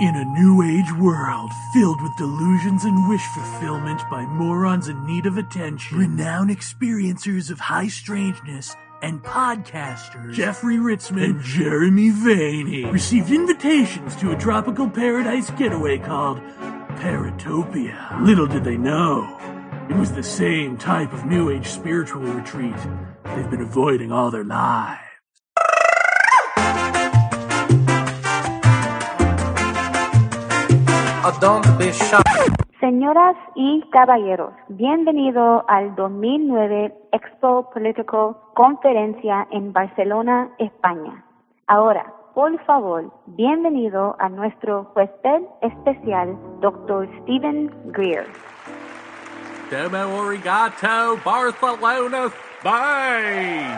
In a new age world filled with delusions and wish fulfillment by morons in need of attention, renowned experiencers of high strangeness and podcasters Jeffrey Ritzmann and Jeremy Vaeni received invitations to a tropical paradise getaway called Paratopia. Little did they know, it was the same type of new age spiritual retreat they've been avoiding all their lives. Señoras y caballeros, bienvenido al 2009 Expo Político Conferencia en Barcelona, España. Ahora, por favor, bienvenido a nuestro huésped especial, Dr. Stephen Greer. Barcelona, Spain.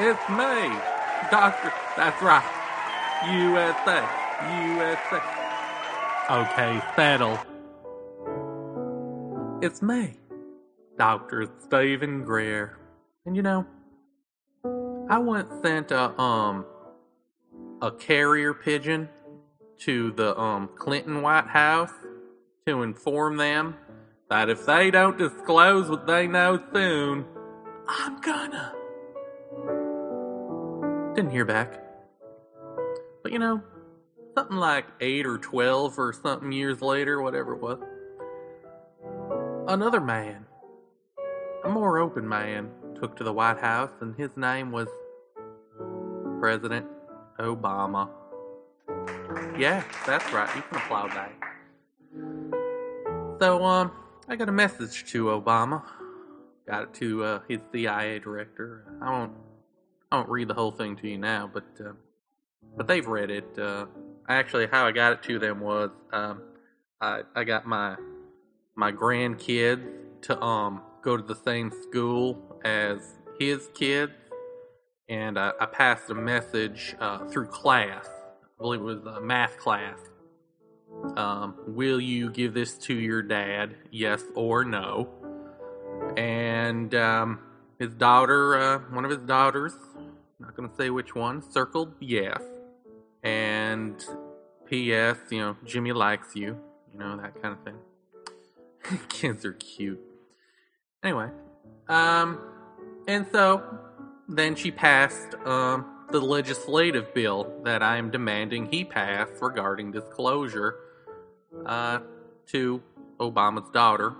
It's me, Doctor. That's right. USA, USA. Okay, settle. It's me, Dr. Steven Greer. And you know, I once sent a um a carrier pigeon to the um Clinton White House to inform them that if they don't disclose what they know soon, I'm gonna. Didn't hear back. But you know, something like 8 or 12 or something years later, whatever it was, another man, a more open man, took to the White House, and his name was President Obama. Yeah, that's right, you can applaud that. So, um, I got a message to Obama. Got it to uh, his CIA director. I won't, I won't read the whole thing to you now, but uh, but they've read it. Uh, actually, how I got it to them was um, I I got my my grandkids to um go to the same school as his kids, and I, I passed a message uh, through class. I believe it was a math class. Um, will you give this to your dad? Yes or no? And um, his daughter, uh, one of his daughters, not going to say which one, circled yes. And P.S. You know, Jimmy likes you. You know that kind of thing. Kids are cute. Anyway, um, and so then she passed um the legislative bill that I am demanding he pass regarding disclosure uh, to Obama's daughter.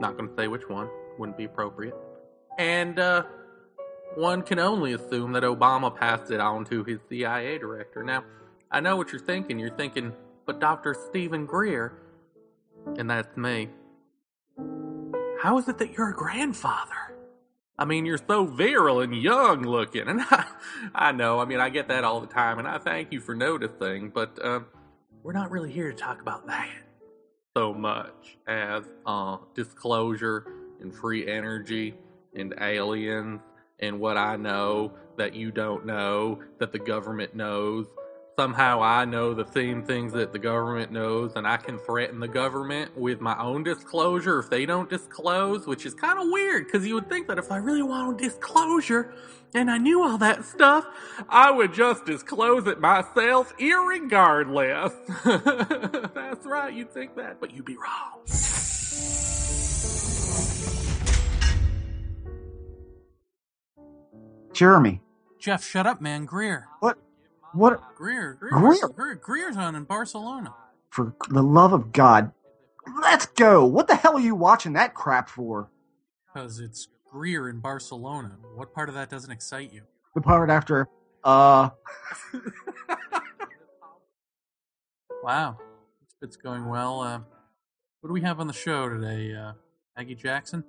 Not going to say which one, wouldn't be appropriate. And uh, one can only assume that Obama passed it on to his CIA director. Now, I know what you're thinking. You're thinking, but Dr. Steven Greer, and that's me. How is it that you're a grandfather? I mean, you're so virile and young looking, and I, I know. I mean, I get that all the time, and I thank you for noticing. But uh, we're not really here to talk about that so much as uh, disclosure and free energy and aliens and what I know that you don't know that the government knows. Somehow I know the same things that the government knows, and I can threaten the government with my own disclosure if they don't disclose, which is kind of weird because you would think that if I really wanted disclosure and I knew all that stuff, I would just disclose it myself, irregardless. That's right, you'd think that, but you'd be wrong. Jeremy, Jeff, shut up, man. Greer. what? What? Greer. Greer. Greer? Greer. Greer's on in Barcelona. For the love of God, let's go. What the hell are you watching that crap for? Because it's Greer in Barcelona. What part of that doesn't excite you? The part after, uh, Wow. This bit's going well. Uh, what do we have on the show today? Uh, Maggie Jackson?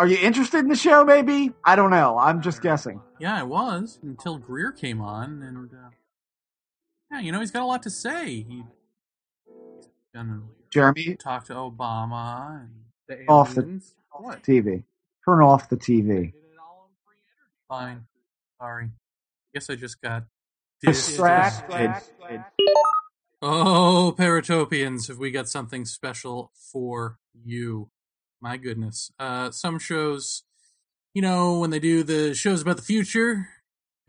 Are you interested in the show? Maybe I don't know. I'm just guessing. Yeah, I was until Greer came on, and uh, yeah, you know he's got a lot to say. He, he's gonna Jeremy, talk to Obama and The Off the- What? TV. Turn off the TV. fine. Sorry. Guess I just got Distracted. Oh, Paratopians, have we got something special for you? My goodness. Uh, some shows, you know, when they do the shows about the future,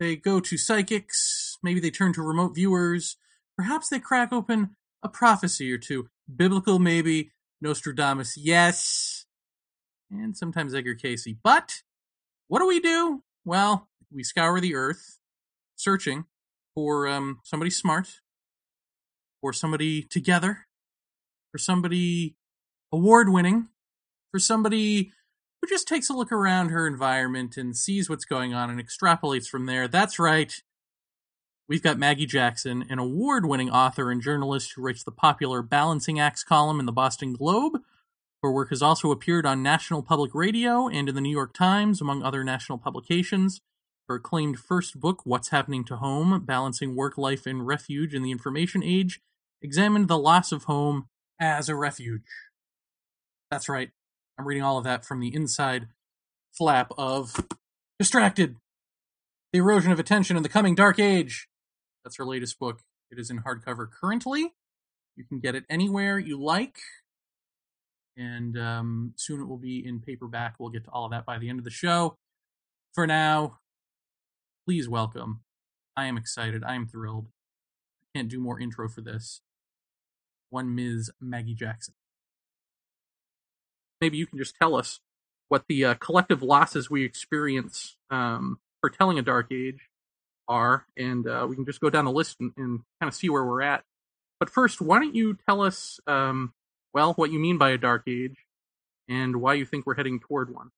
they go to psychics. Maybe they turn to remote viewers. perhaps they crack open a prophecy or two. Biblical, maybe. Nostradamus, yes. And sometimes Edgar Cayce. But what do we do? Well, we scour the earth searching for um, somebody smart, for somebody together, for somebody award winning, for somebody who just takes a look around her environment and sees what's going on and extrapolates from there. That's right. We've got Maggie Jackson, an award winning author and journalist who writes the popular Balancing Acts column in the Boston Globe. Her work has also appeared on National Public Radio and in the New York Times, among other national publications. Her acclaimed first book, What's Happening to Home Balancing Work Life and Refuge in the Information Age, examined the loss of home as a refuge. That's right. I'm reading all of that from the inside flap of Distracted The Erosion of Attention in the Coming Dark Age. That's her latest book. It is in hardcover currently. You can get it anywhere you like. And um, soon it will be in paperback. We'll get to all of that by the end of the show. For now, please welcome. I am excited. I am thrilled. I can't do more intro for this. One Ms. Maggie Jackson. Maybe you can just tell us what the uh, collective losses we experience um, for telling a dark age are, and uh, we can just go down the list and, and, kind of see where we're at. But first, why don't you tell us, um, well, what you mean by a dark age and why you think we're heading toward one?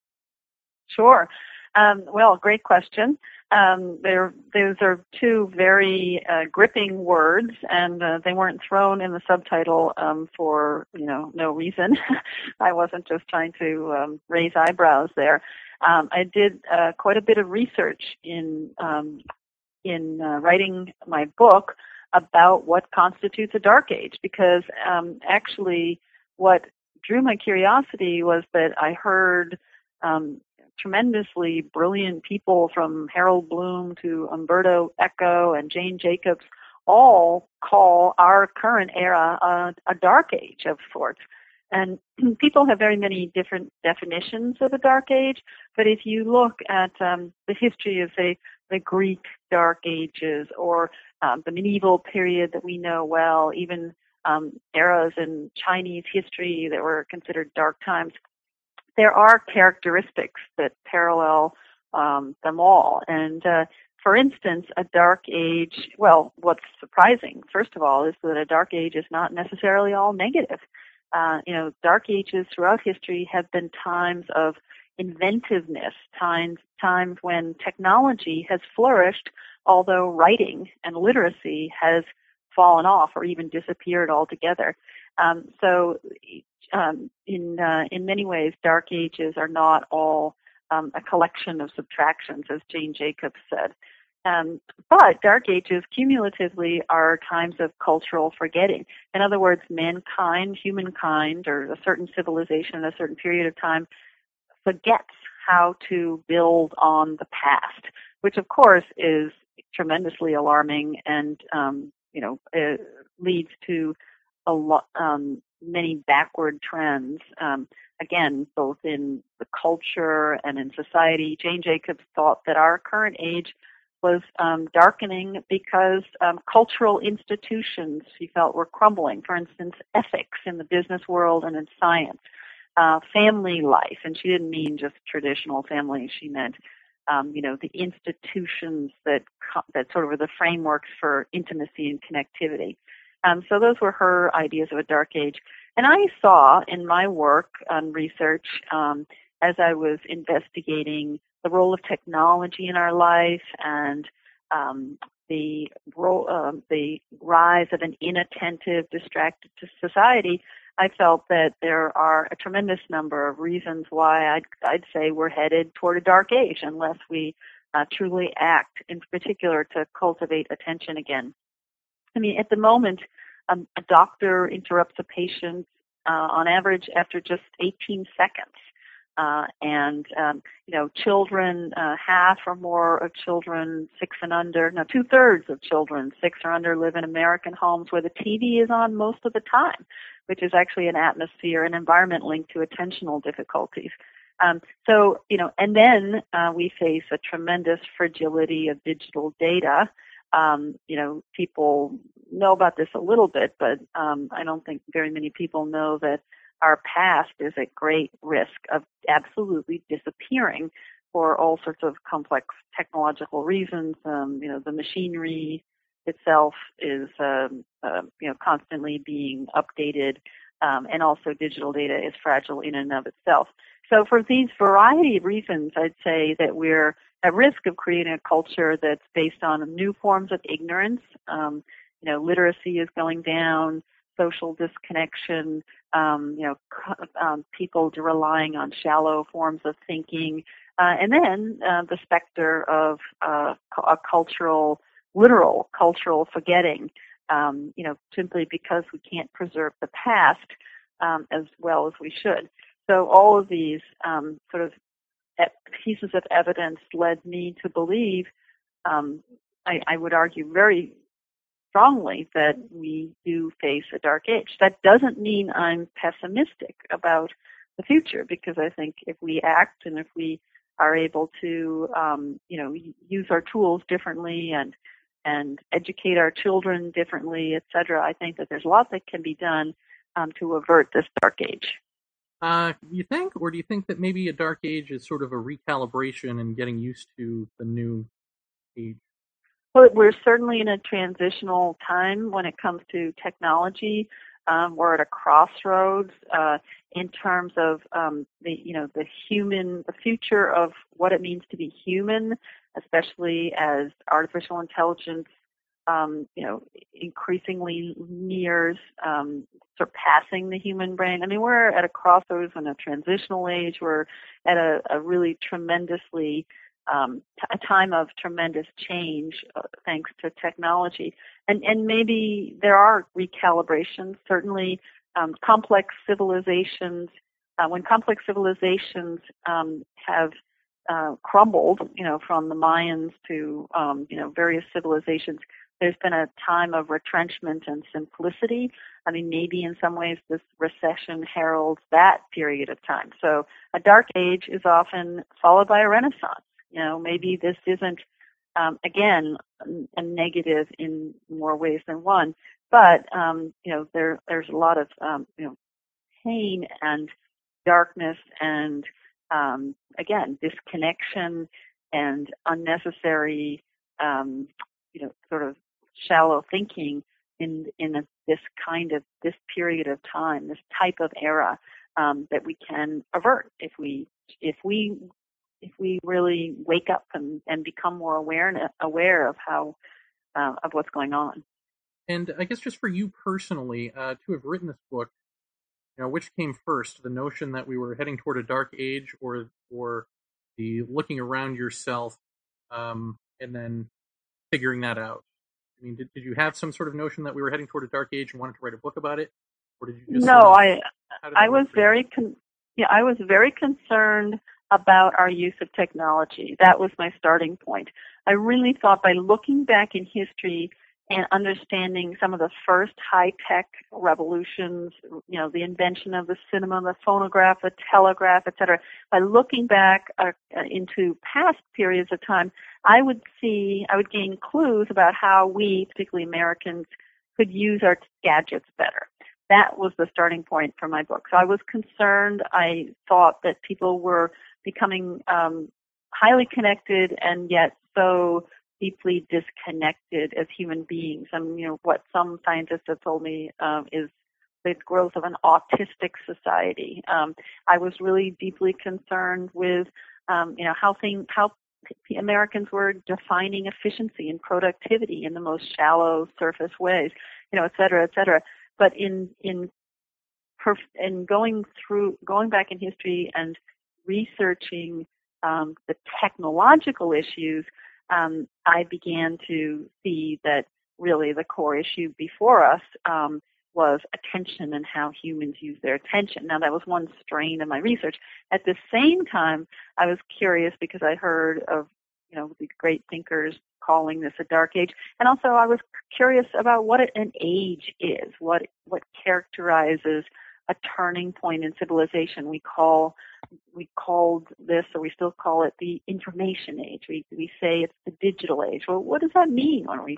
Sure. Um, well, great question. Um, those are two very uh, gripping words, and uh, they weren't thrown in the subtitle um, for you know no reason. I wasn't just trying to um, raise eyebrows there. Um, I did uh, quite a bit of research in um, in uh, writing my book about what constitutes a dark age, because um, actually, what drew my curiosity was that I heard um, tremendously brilliant people from Harold Bloom to Umberto Eco and Jane Jacobs all call our current era a, a dark age of sorts. And people have very many different definitions of a dark age, but if you look at um, the history of, say, the Greek Dark Ages or um, the medieval period that we know well, even um, eras in Chinese history that were considered dark times, there are characteristics that parallel um, them all. And uh, for instance, a dark age, well, what's surprising, first of all, is that a dark age is not necessarily all negative. Uh, you know, dark ages throughout history have been times of inventiveness, times, times when technology has flourished, although writing and literacy has fallen off or even disappeared altogether. Um, so um, in uh, in many ways, dark ages are not all um, a collection of subtractions, as Jane Jacobs said. Um, but dark ages cumulatively are times of cultural forgetting. In other words, mankind, humankind, or a certain civilization in a certain period of time forgets how to build on the past, which of course is tremendously alarming and um, you know leads to a lot um, many backward trends. Um, again, both in the culture and in society. Jane Jacobs thought that our current age was um, darkening because um, cultural institutions she felt were crumbling. For instance, ethics in the business world and in science, uh, family life, and she didn't mean just traditional family. She meant um, you know the institutions that that sort of were the frameworks for intimacy and connectivity. Um, so those were her ideas of a dark age. And I saw in my work on research, um, as I was investigating the role of technology in our life and um, the role, um, the rise of an inattentive, distracted society, I felt that there are a tremendous number of reasons why I'd, I'd say we're headed toward a dark age unless we uh, truly act, in particular, to cultivate attention again. I mean, at the moment, um, a doctor interrupts a patient uh, on average after just 18 seconds. Uh, and um, you know, children, uh, half or more of children six and under, no, two thirds of children six or under live in American homes where the TV is on most of the time, which is actually an atmosphere, an environment linked to attentional difficulties. Um, so you know, and then uh, we face a tremendous fragility of digital data um, you know, people know about this a little bit, but um, I don't think very many people know that our past is at great risk of absolutely disappearing for all sorts of complex technological reasons. Um, you know, the machinery itself is um, uh, you know constantly being updated, um, and also digital data is fragile in and of itself. So for these variety of reasons, I'd say that we're at risk of creating a culture that's based on new forms of ignorance. Um, you know, literacy is going down, social disconnection, um, you know, um, people relying on shallow forms of thinking, uh, and then uh, the specter of uh, a cultural, literal cultural forgetting. Um, you know, simply because we can't preserve the past um, as well as we should. So all of these um, sort of pieces of evidence led me to believe, um, I, I, would argue very strongly that we do face a dark age. That doesn't mean I'm pessimistic about the future because I think if we act and if we are able to, um, you know, use our tools differently and and educate our children differently, et cetera, I think that there's a lot that can be done um, to avert this dark age. Uh, you think, or do you think that maybe a dark age is sort of a recalibration and getting used to the new age? Well, we're certainly in a transitional time when it comes to technology. Um, we're at a crossroads uh, in terms of um, the, you know, the human, the future of what it means to be human, especially as artificial intelligence um, you know, increasingly nears um, surpassing the human brain. I mean, we're at a crossroads in a transitional age. We're at a, a really tremendously um, t- a time of tremendous change uh, thanks to technology. And and maybe there are recalibrations. Certainly, um, complex civilizations. Uh, when complex civilizations um, have uh, crumbled, you know, from the Mayans to um, you know various civilizations, there's been a time of retrenchment and simplicity. I mean, maybe in some ways this recession heralds that period of time. So a dark age is often followed by a renaissance. You know, maybe this isn't, um, again, a negative in more ways than one, but, um, you know, there, there's a lot of, um, you know, pain and darkness and, um, again, disconnection and unnecessary, um, you know, sort of shallow thinking in in a, this kind of this period of time, this type of era um, that we can avert if we if we if we really wake up and, and become more aware aware of how uh, of what's going on. And I guess just for you personally, uh, to have written this book, you know, which came first, the notion that we were heading toward a dark age, or or the looking around yourself, um, and then figuring that out? I mean, did, did you have some sort of notion that we were heading toward a dark age and wanted to write a book about it, or did you just? No, sort of, I I was very con- yeah I was very concerned about our use of technology. That was my starting point. I really thought by looking back in history and understanding some of the first high-tech revolutions, you know, the invention of the cinema, the phonograph, the telegraph, etc. By looking back uh, into past periods of time, I would see, I would gain clues about how we, particularly Americans, could use our gadgets better. That was the starting point for my book. So I was concerned. I thought that people were becoming um, highly connected and yet so deeply disconnected as human beings. And you know what some scientists have told me um, is the growth of an autistic society. Um, I was really deeply concerned with um, you know how thing how Americans were defining efficiency and productivity in the most shallow surface ways, you know, et cetera, et cetera. But in in in going through going back in history and researching um, the technological issues, um, I began to see that really the core issue before us um, was attention and how humans use their attention. Now, that was one strain of my research. At the same time, I was curious because I heard of you know the great thinkers calling this a dark age, and also I was curious about what an age is, what what characterizes a turning point in civilization. We call we called this, or we still call it, the information age. We we say it's the digital age. Well, what does that mean when we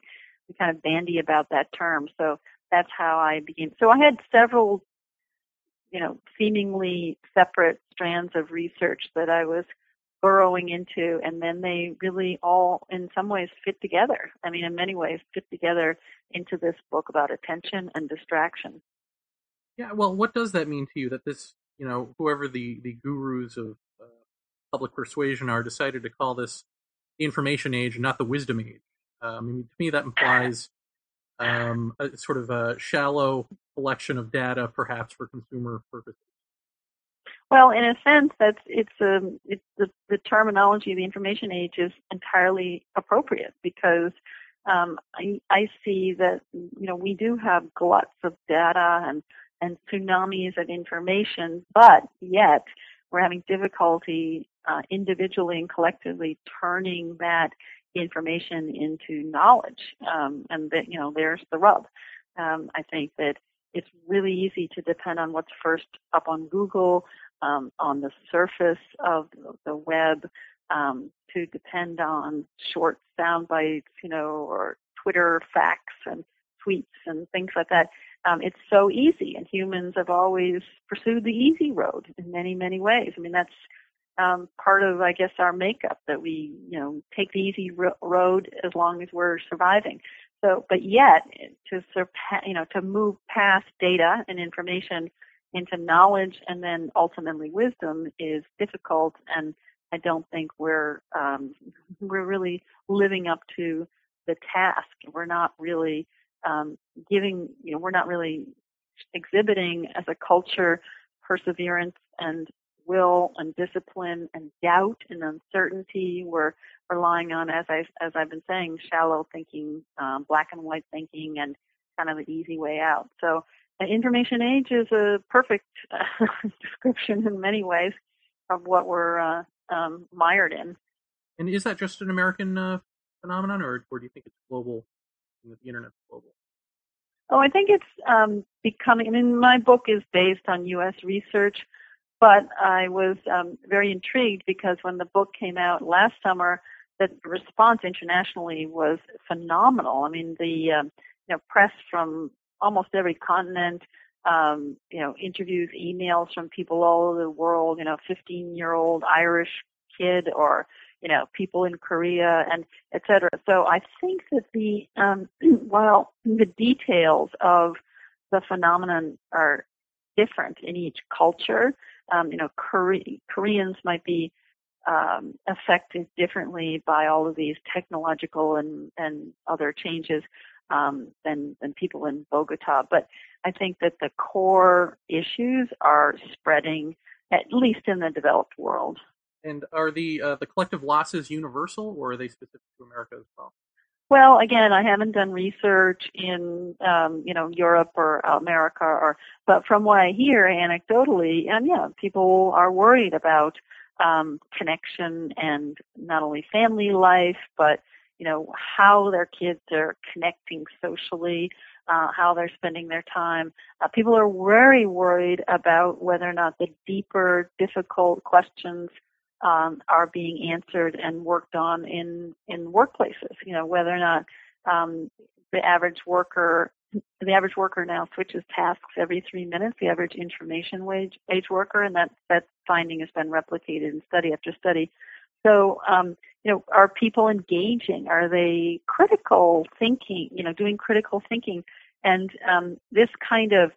we kind of bandy about that term. So that's how I began. So I had several, you know, seemingly separate strands of research that I was burrowing into, and then they really all, in some ways, fit together. I mean, in many ways, fit together into this book about attention and distraction. Yeah, well, what does that mean to you that this, you know, whoever the, the gurus of uh, public persuasion are decided to call this the information age, not the wisdom age? Uh, I mean, to me, that implies um, a sort of a shallow collection of data, perhaps for consumer purposes. Well, in a sense, that's it's a um, it's the, the terminology of the information age is entirely appropriate because um, I, I see that you know we do have gluts of data and and tsunamis of information, but yet we're having difficulty uh, individually and collectively turning that information into knowledge. Um, and that, you know, there's the rub. Um, I think that it's really easy to depend on what's first up on Google, um, on the surface of the web, um, to depend on short sound bites, you know, or Twitter facts and tweets and things like that. Um, it's so easy, and humans have always pursued the easy road in many, many ways. I mean, that's um, part of, I guess, our makeup that we, you know, take the easy ro- road as long as we're surviving. So, but yet to surpass, you know, to move past data and information into knowledge and then ultimately wisdom is difficult, and I don't think we're um, we're really living up to the task. We're not really um, giving, you know, we're not really exhibiting as a culture perseverance and will and discipline and doubt and uncertainty. We're relying on, as I as I've been saying, shallow thinking, um, black and white thinking, and kind of the easy way out. So, an information age is a perfect uh, description in many ways of what we're uh, um, mired in. And is that just an American uh, phenomenon, or, or do you think it's global? The global. Oh, I think it's um, becoming. I mean, my book is based on U.S. research, but I was um, very intrigued because when the book came out last summer, the response internationally was phenomenal. I mean, the um, you know press from almost every continent, um, you know, interviews, emails from people all over the world. You know, 15-year-old Irish kid or you know people in Korea and et cetera. So I think that the um, while the details of the phenomenon are different in each culture, um, you know, Kore- Koreans might be um, affected differently by all of these technological and, and other changes um, than than people in Bogota. But I think that the core issues are spreading, at least in the developed world. And are the uh, the collective losses universal, or are they specific to America as well? Well, again, I haven't done research in, um, you know, Europe or America, or but from what I hear anecdotally, and yeah, people are worried about um, connection and not only family life, but you know how their kids are connecting socially, uh, how they're spending their time. Uh, people are very worried about whether or not the deeper, difficult questions um, are being answered and worked on in in workplaces. You know whether or not um, the average worker the average worker now switches tasks every three minutes. The average information wage age worker, and that that finding has been replicated in study after study. So, um, you know, are people engaging? Are they critical thinking? You know, doing critical thinking, and um, this kind of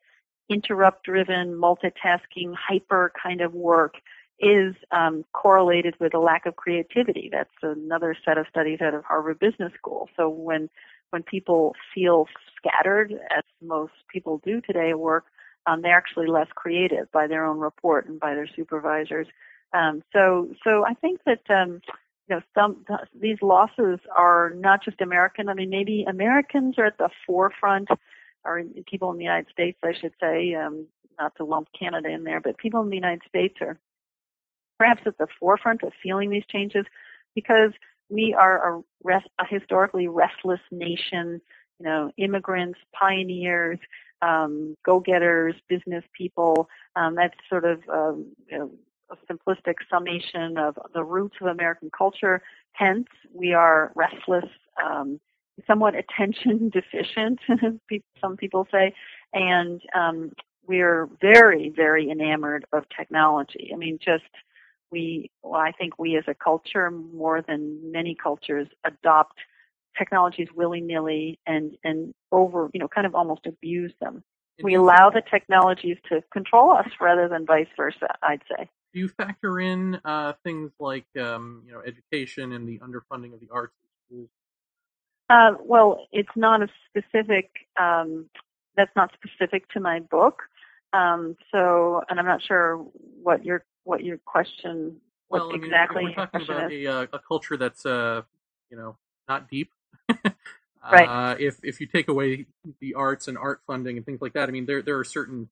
interrupt-driven, multitasking, hyper kind of work is um, correlated with a lack of creativity. That's another set of studies out of Harvard Business School. So when when people feel scattered, as most people do today at work, um, they're actually less creative by their own report and by their supervisors. Um, so so I think that um, you know some these losses are not just American. I mean maybe Americans are at the forefront, or people in the United States, I should say, um, not to lump Canada in there, but people in the United States are perhaps at the forefront of feeling these changes because we are a, rest, a historically restless nation, you know, immigrants, pioneers, um, go-getters, business people. Um, that's sort of um, you know, a simplistic summation of the roots of American culture. Hence, we are restless, um, somewhat attention deficient, some people say, and um, we're very, very enamored of technology. I mean, just we, well, I think we as a culture, more than many cultures, adopt technologies willy-nilly and and over, you know, kind of almost abuse them. We allow the technologies to control us rather than vice versa. I'd say. Do you factor in uh, things like um, you know education and the underfunding of the arts schools? Uh, well, it's not a specific. Um, that's not specific to my book. Um, so, and I'm not sure what your what your question what well, I mean, exactly we're talking about a, uh, a culture that's uh, you know not deep. right. Uh, if if you take away the arts and art funding and things like that, I mean there there are certain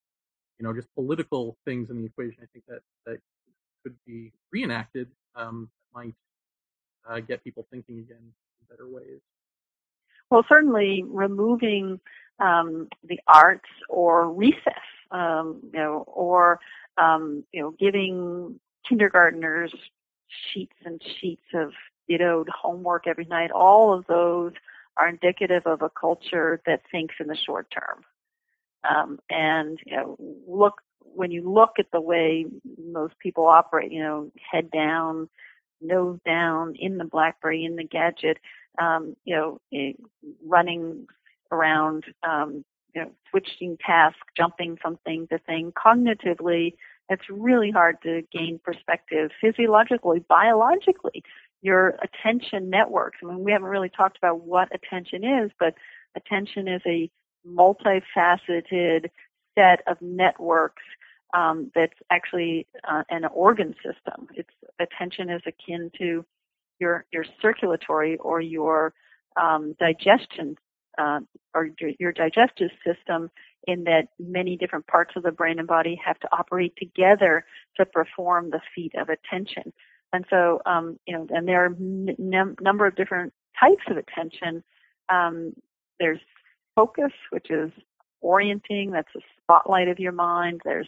you know just political things in the equation. I think that that could be reenacted um, might uh, get people thinking again in better ways. Well, certainly removing um, the arts or recess, um, you know, or um, you know, giving kindergartners sheets and sheets of dittoed homework every night. All of those are indicative of a culture that thinks in the short term. Um, and you know, look when you look at the way most people operate, you know, head down, nose down, in the BlackBerry, in the gadget, um, you know, eh, running around, um, you know, switching tasks, jumping from thing to thing. Cognitively, it's really hard to gain perspective. Physiologically, biologically, your attention networks. I mean, we haven't really talked about what attention is, but attention is a multifaceted set of networks um, that's actually uh, an organ system. Its attention is akin to your your circulatory or your um, digestion uh, or your, digestive system in that many different parts of the brain and body have to operate together to perform the feat of attention. And so, um, you know, and there are a number of different types of attention. Um, there's focus, which is orienting, that's the spotlight of your mind. There's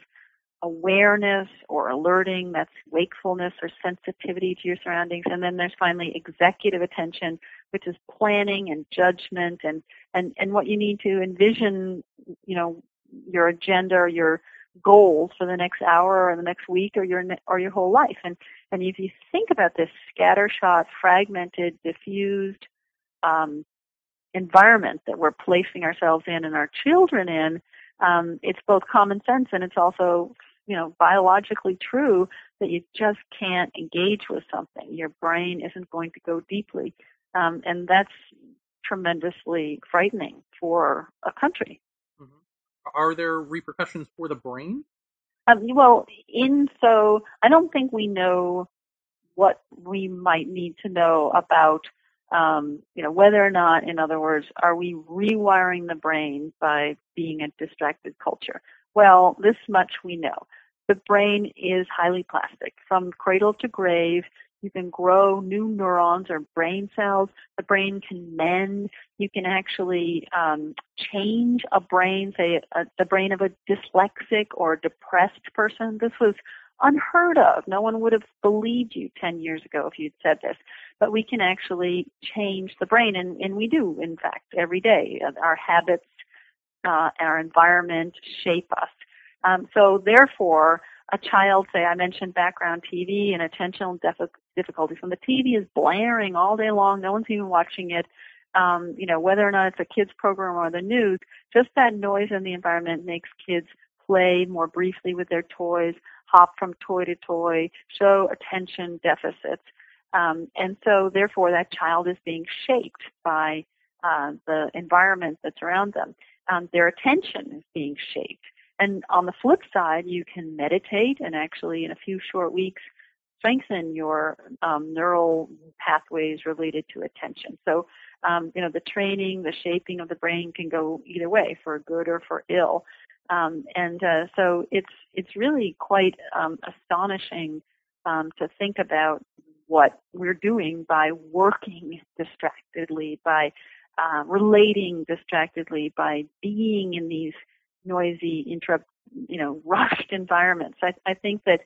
awareness or alerting, that's wakefulness or sensitivity to your surroundings. And then there's finally executive attention, which is planning and judgment and, and, and what you need to envision, you know, your agenda or your goals for the next hour or the next week or your or your whole life. And and if you think about this scattershot, fragmented, diffused um, environment that we're placing ourselves in and our children in, um, it's both common sense and it's also you know biologically true that you just can't engage with something. Your brain isn't going to go deeply, um, and that's tremendously frightening for a country. Mm-hmm. Are there repercussions for the brain? Um, well, in so I don't think we know what we might need to know about um, you know, whether or not, in other words, are we rewiring the brain by being a distracted culture? Well, this much we know. The brain is highly plastic. From cradle to grave, you can grow new neurons or brain cells. The brain can mend. You can actually um, change a brain, say a, the brain of a dyslexic or a depressed person. This was unheard of. No one would have believed you 10 years ago if you'd said this. But we can actually change the brain, and, and we do, in fact, every day. Our habits, uh, our environment shape us. Um, so therefore, a child, say I mentioned background TV and attentional def- difficulties, when the TV is blaring all day long, no one's even watching it, um, you know, whether or not it's a kids program or the news, just that noise in the environment makes kids play more briefly with their toys, hop from toy to toy, show attention deficits. Um, and so therefore that child is being shaped by uh, the environment that's around them. Um, their attention is being shaped. And on the flip side, you can meditate and actually in a few short weeks strengthen your um, neural pathways related to attention. So, um, you know, the training, the shaping of the brain can go either way, for good or for ill. Um, and uh, so it's it's really quite um, astonishing um, to think about what we're doing by working distractedly, by uh, relating distractedly, by being in these noisy, interrupt, you know, rushed environments. I, I think that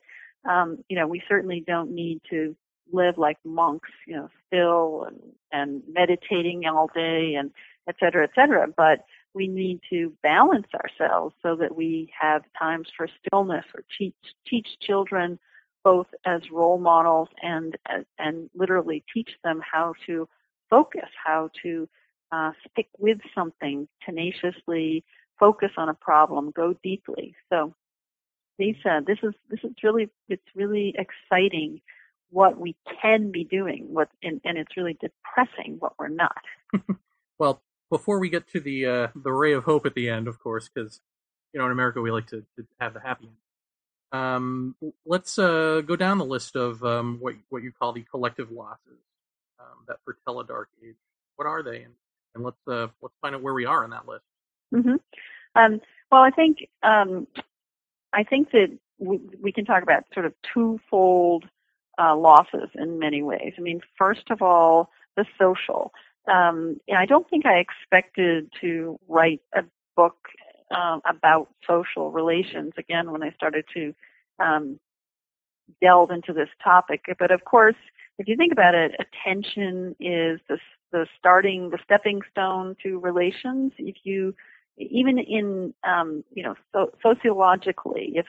um, you know we certainly don't need to live like monks, you know, still and, and meditating all day and et cetera, et cetera. But we need to balance ourselves so that we have times for stillness or teach, teach children both as role models and, and literally teach them how to focus, how to uh, stick with something tenaciously, focus on a problem, go deeply. So Lisa, this is this is really it's really exciting what we can be doing, what and, and it's really depressing what we're not. well, before we get to the uh, the ray of hope at the end, of course, because you know in America we like to, to have the happy end. Um, let's uh, go down the list of um, what what you call the collective losses um, that foretell a dark age. What are they, and, and let's uh, let's find out where we are on that list. Mm-hmm. Um, well, I think um, I think that we, we can talk about sort of twofold uh, losses in many ways. I mean, first of all, the social. Um, I don't think I expected to write a book um, about social relations again when I started to um, delve into this topic. But of course, if you think about it, attention is the the starting, the stepping stone to relations. If you even in um, you know so, sociologically, if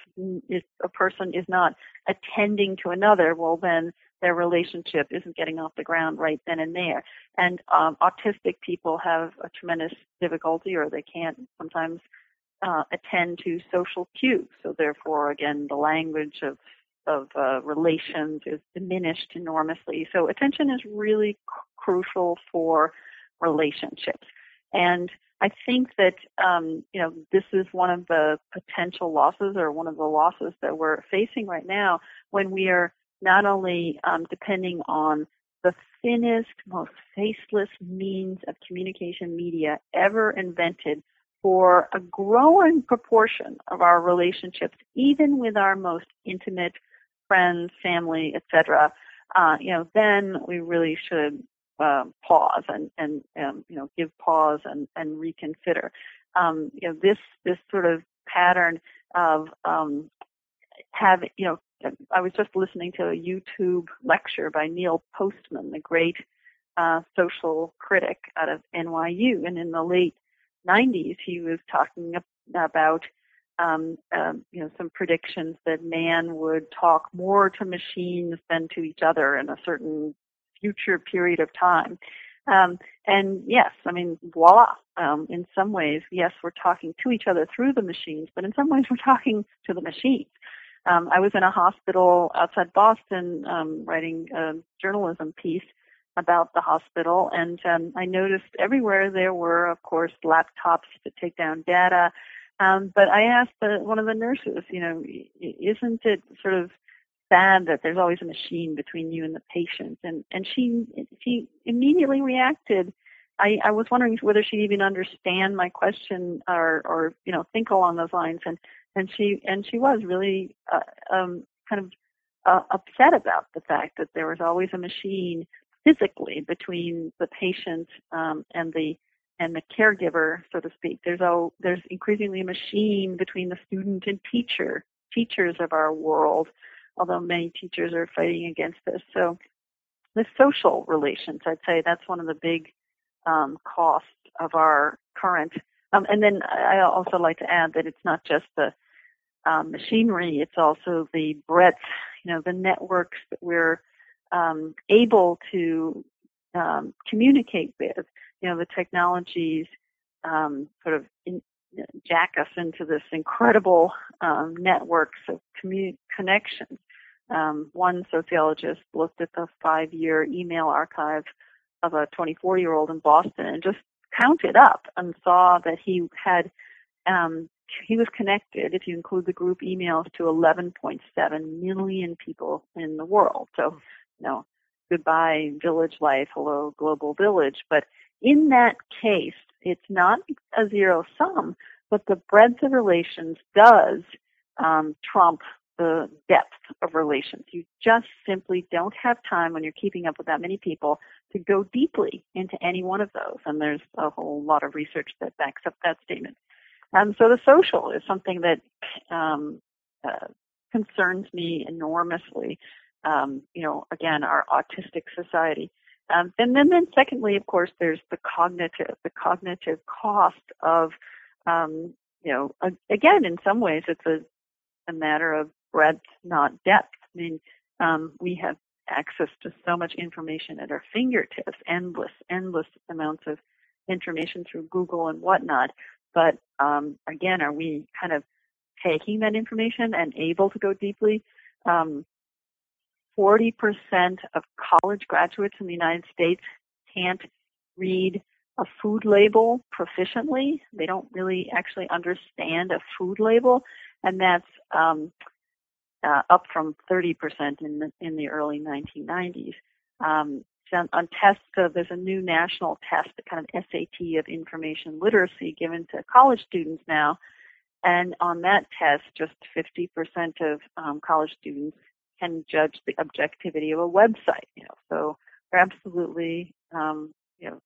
if a person is not attending to another, well then their relationship isn't getting off the ground right then and there. And um, autistic people have a tremendous difficulty, or they can't sometimes uh, attend to social cues. So therefore, again, the language of of uh, relations is diminished enormously. So attention is really c- crucial for relationships. And I think that um, you know this is one of the potential losses, or one of the losses that we're facing right now, when we are not only um, depending on the thinnest, most faceless means of communication media ever invented for a growing proportion of our relationships, even with our most intimate friends, family, etc. Uh, you know, then we really should um, pause and and um, you know give pause and and reconsider. Um, you know this this sort of pattern of um, have you know I was just listening to a YouTube lecture by Neil Postman, the great uh, social critic out of NYU, and in the late 90s he was talking about um, um, you know some predictions that man would talk more to machines than to each other in a certain future period of time. Um, and yes, I mean, voila. Um, in some ways, yes, we're talking to each other through the machines, but in some ways, we're talking to the machines. Um, I was in a hospital outside Boston um, writing a journalism piece about the hospital, and um, I noticed everywhere there were, of course, laptops to take down data. Um, but I asked the, one of the nurses, you know, isn't it sort of sad that there's always a machine between you and the patient. And and she she immediately reacted. I, I was wondering whether she'd even understand my question or or you know think along those lines. And and she and she was really uh, um, kind of uh, upset about the fact that there was always a machine physically between the patient um, and the and the caregiver, so to speak. There's a, there's increasingly a machine between the student and teacher, teachers of our world, although many teachers are fighting against this. So the social relations, I'd say that's one of the big um, costs of our current. Um, and then I also like to add that it's not just the um, machinery; it's also the breadth, you know, the networks that we're um, able to um, communicate with. You know, the technologies um, sort of in, jack us into this incredible networks of commu- connections. Um, one sociologist looked at the five-year email archive of a 24-year-old in Boston and just counted up and saw that he had um, he was connected, if you include the group emails, to 11.7 million people in the world. So, you know, goodbye village life, hello global village. But in that case, it's not a zero sum, but the breadth of relations does um, trump the depth of relations. You just simply don't have time when you're keeping up with that many people to go deeply into any one of those. And there's a whole lot of research that backs up that statement. Um, so the social is something that um, uh, concerns me enormously. um, you know, again, our autistic society. Um, and then, then secondly, of course, there's the cognitive, the cognitive cost of, um, you know, again, in some ways, it's a, a matter of breadth, not depth. I mean, um, we have access to so much information at our fingertips, endless, endless amounts of information through Google and whatnot. But um, again, are we kind of taking that information and able to go deeply? Um, 40% of college graduates in the United States can't read a food label proficiently. They don't really actually understand a food label, and that's um, uh, up from 30% in the in the early 1990s. Um, on tests, uh, there's a new national test, a kind of SAT of information literacy given to college students now, and on that test, just 50% of um, college students can judge the objectivity of a website. You know, so they're absolutely, um, you know,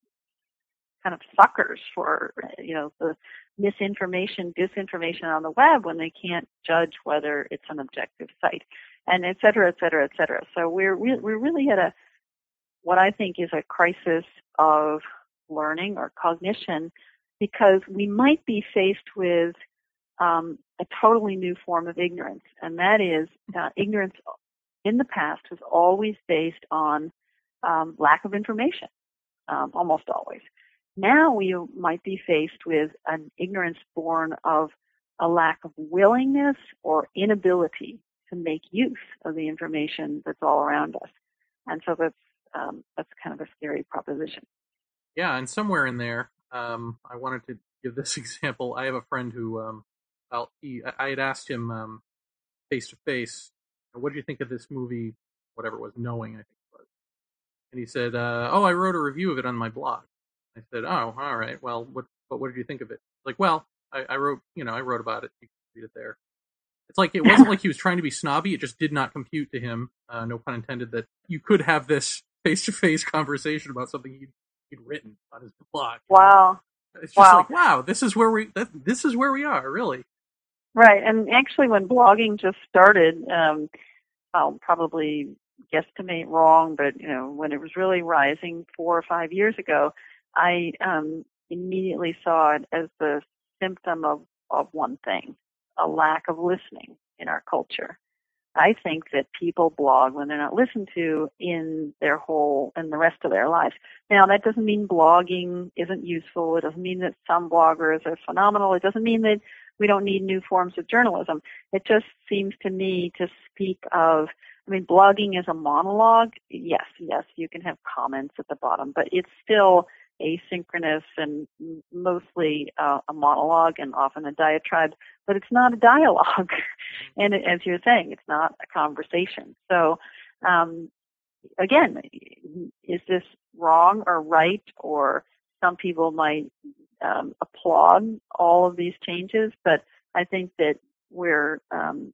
kind of suckers for you know the misinformation, disinformation on the web when they can't judge whether it's an objective site, and et cetera, et cetera, et cetera. So we're re- we're really at a what I think is a crisis of learning or cognition because we might be faced with um, a totally new form of ignorance, and that is uh, ignorance in the past was always based on um, lack of information, um, almost always. Now we might be faced with an ignorance born of a lack of willingness or inability to make use of the information that's all around us, and so that's um, that's kind of a scary proposition. Yeah, and somewhere in there, um, I wanted to give this example. I have a friend who, um, he, I had asked him face to face, what do you think of this movie? Whatever it was, Knowing, I think it was. And he said, uh, "Oh, I wrote a review of it on my blog." I said, "Oh, all right. Well, what, but what did you think of it?" Like, well, I, I wrote, you know, I wrote about it. You can read it there. It's like it wasn't like he was trying to be snobby. It just did not compute to him, uh, no pun intended, that you could have this face to face conversation about something he'd, he'd written on his blog. Wow. It's just wow. like, wow, this is where we that, this is where we are, really. Right, and actually, when blogging just started, um, I'll probably guesstimate wrong, but you know, when it was really rising four or five years ago, I um, immediately saw it as the symptom of of one thing: a lack of listening in our culture. I think that people blog when they're not listened to in their whole and the rest of their lives. Now that doesn't mean blogging isn't useful. It doesn't mean that some bloggers are phenomenal. It doesn't mean that we don't need new forms of journalism. It just seems to me to speak of I mean blogging is a monologue. Yes, yes, you can have comments at the bottom, but it's still asynchronous and mostly uh, a monologue and often a diatribe, but it's not a dialogue. and as you're saying, it's not a conversation. So, um, again, is this wrong or right? Or some people might um, applaud all of these changes, but I think that we're um,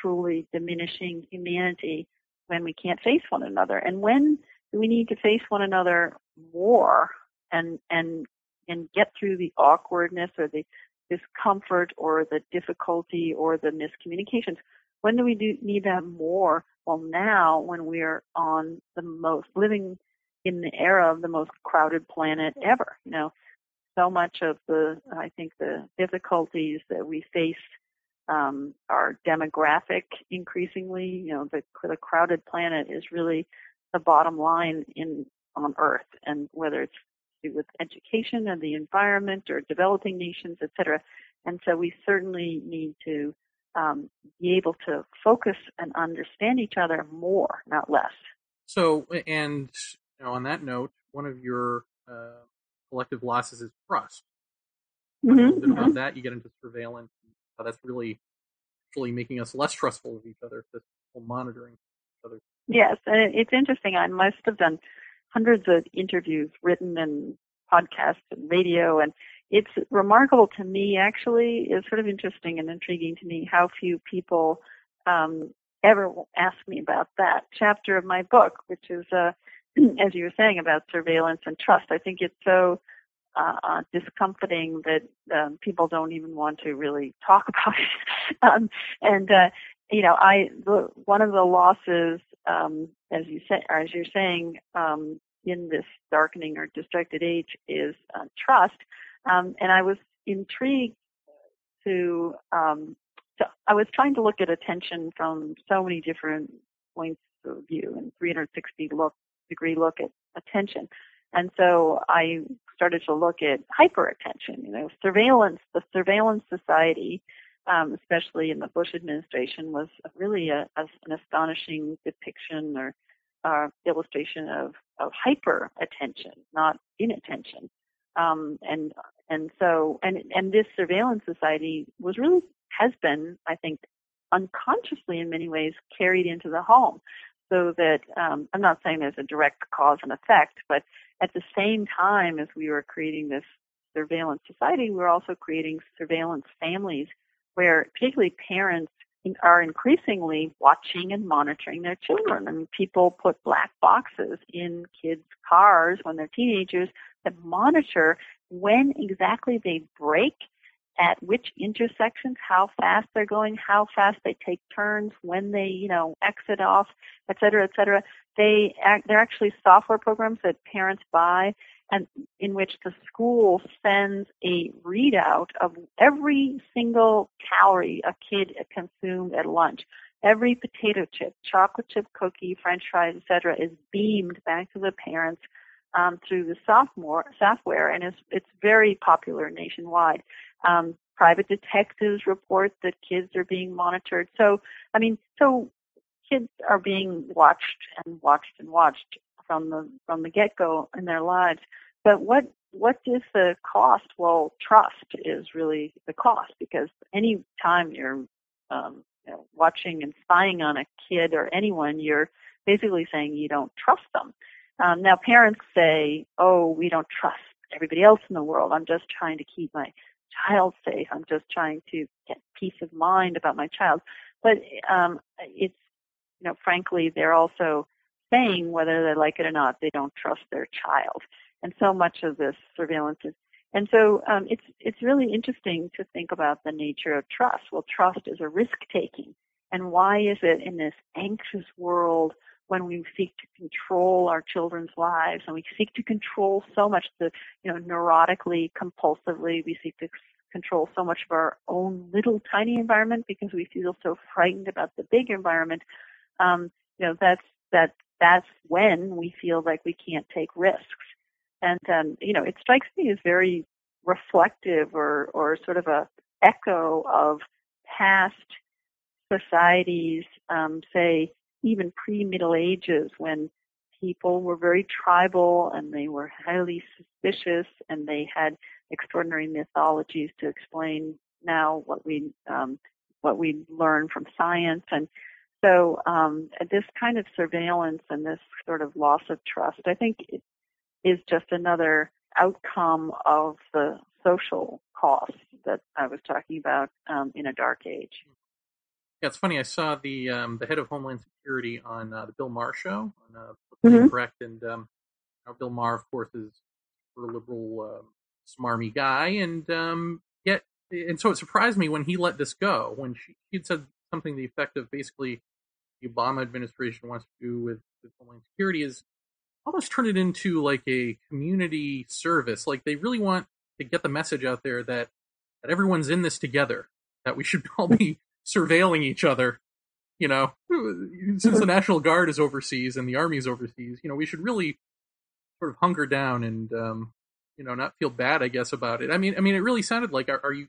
truly diminishing humanity when we can't face one another. And when do we need to face one another more and and and get through the awkwardness or the discomfort or the difficulty or the miscommunications. When do we do need that more? Well, now when we're on the most living in the era of the most crowded planet ever, you know, so much of the I think the difficulties that we face um, are demographic increasingly. You know, the the crowded planet is really the bottom line in on Earth, and whether it's do with education and the environment or developing nations, et cetera. And so we certainly need to um, be able to focus and understand each other more, not less. So, and you know, on that note, one of your uh, collective losses is trust. Mm-hmm. A little bit mm-hmm. about that. You get into surveillance. How that's really, really making us less trustful of each other. This monitoring each other. Yes, and it's interesting. I must have done hundreds of interviews written and podcasts and radio and it's remarkable to me actually. It's sort of interesting and intriguing to me how few people um, ever ask me about that chapter of my book which is uh, as you were saying about surveillance and trust. I think it's so uh, discomforting that um, people don't even want to really talk about it. Um, and uh, you know, I the, one of the losses, um, as you say, as you're saying, um, in this darkening or distracted age is uh, trust. Um, and I was intrigued to, um, to, I was trying to look at attention from so many different points of view and 360 look degree look at attention. And so I started to look at hyperattention, you know, surveillance, the surveillance society, um, especially in the Bush administration, was really a, a, an astonishing depiction or uh, illustration of, of hyper attention, not inattention. Um, and and so and and this surveillance society was really has been, I think, unconsciously in many ways carried into the home. So that um, I'm not saying there's a direct cause and effect, but at the same time as we were creating this surveillance society, we were also creating surveillance families where particularly parents are increasingly watching and monitoring their children. I mean, people put black boxes in kids' cars when they're teenagers that monitor when exactly they brake, at which intersections, how fast they're going, how fast they take turns, when they, you know, exit off, et cetera, et cetera. They they're actually software programs that parents buy and in which the school sends a readout of every single calorie a kid consumed at lunch. Every potato chip, chocolate chip cookie, french fries, etc., is beamed back to the parents um, through the sophomore software, and it's, it's very popular nationwide. Um, private detectives report that kids are being monitored. So, I mean, so kids are being watched and watched and watched from the from the get go in their lives. But what what is the cost? Well, trust is really the cost because any time you're um, you know, watching and spying on a kid or anyone, you're basically saying you don't trust them. Um, now, parents say, "Oh, we don't trust everybody else in the world. I'm just trying to keep my child safe. I'm just trying to get peace of mind about my child." But um, it's you know, frankly, they're also saying whether they like it or not, they don't trust their child. And so much of this surveillance is and so um, it's it's really interesting to think about the nature of trust. Well, trust is a risk taking, and why is it in this anxious world when we seek to control our children's lives and we seek to control so much the you know neurotically compulsively we seek to control so much of our own little tiny environment because we feel so frightened about the big environment um, you know, that's that that's when we feel like we can't take risks. And um, you know, it strikes me as very reflective or or sort of a echo of past societies, um, say even pre-Middle Ages, when people were very tribal and they were highly suspicious and they had extraordinary mythologies to explain now what we um, what we learn from science and so um, this kind of surveillance and this sort of loss of trust, I think, is just another outcome of the social cost that I was talking about um, in a dark age. Yeah, it's funny. I saw the um, the head of Homeland Security on uh, the Bill Maher show on uh, mm-hmm. Correct, and um, Bill Maher, of course, is a liberal, uh, smarmy guy, and um, yet, and so it surprised me when he let this go. When she had said something to the effect of basically the Obama administration wants to do with, with Homeland Security is almost turn it into like a community service. Like they really want to get the message out there that that everyone's in this together, that we should all be surveilling each other. You know, since the National Guard is overseas and the Army is overseas, you know, we should really sort of hunker down and um, you know not feel bad, I guess, about it. I mean, I mean, it really sounded like are, are you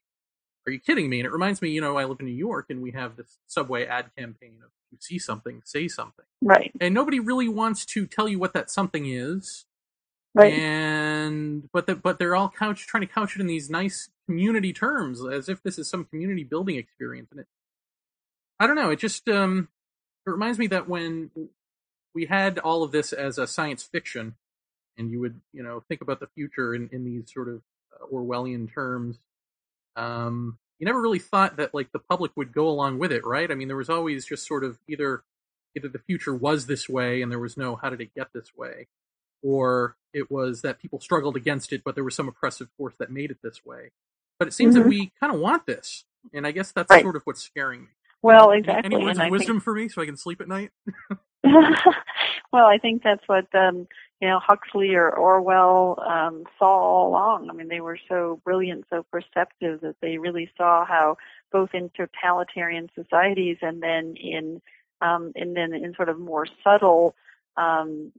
are you kidding me? And it reminds me, you know, I live in New York and we have this subway ad campaign of you see something, say something. Right. And nobody really wants to tell you what that something is. Right. And but the, but they're all couch trying to couch it in these nice community terms as if this is some community building experience. And it, I don't know. It just um, it reminds me that when we had all of this as a science fiction, and you would you know think about the future in in these sort of uh, Orwellian terms. Um, you never really thought that like the public would go along with it, right? I mean, there was always just sort of either either the future was this way and there was no how did it get this way, or it was that people struggled against it, but there was some oppressive force that made it this way. But it seems mm-hmm. that we kind of want this, and I guess that's right. sort of what's scaring me. Well, exactly. Any words and of wisdom think, for me so I can sleep at night? well, I think that's what um, you know Huxley or Orwell um, saw all along. I mean, they were so brilliant, so perceptive that they really saw how both in totalitarian societies and then in um, and then in sort of more subtle um,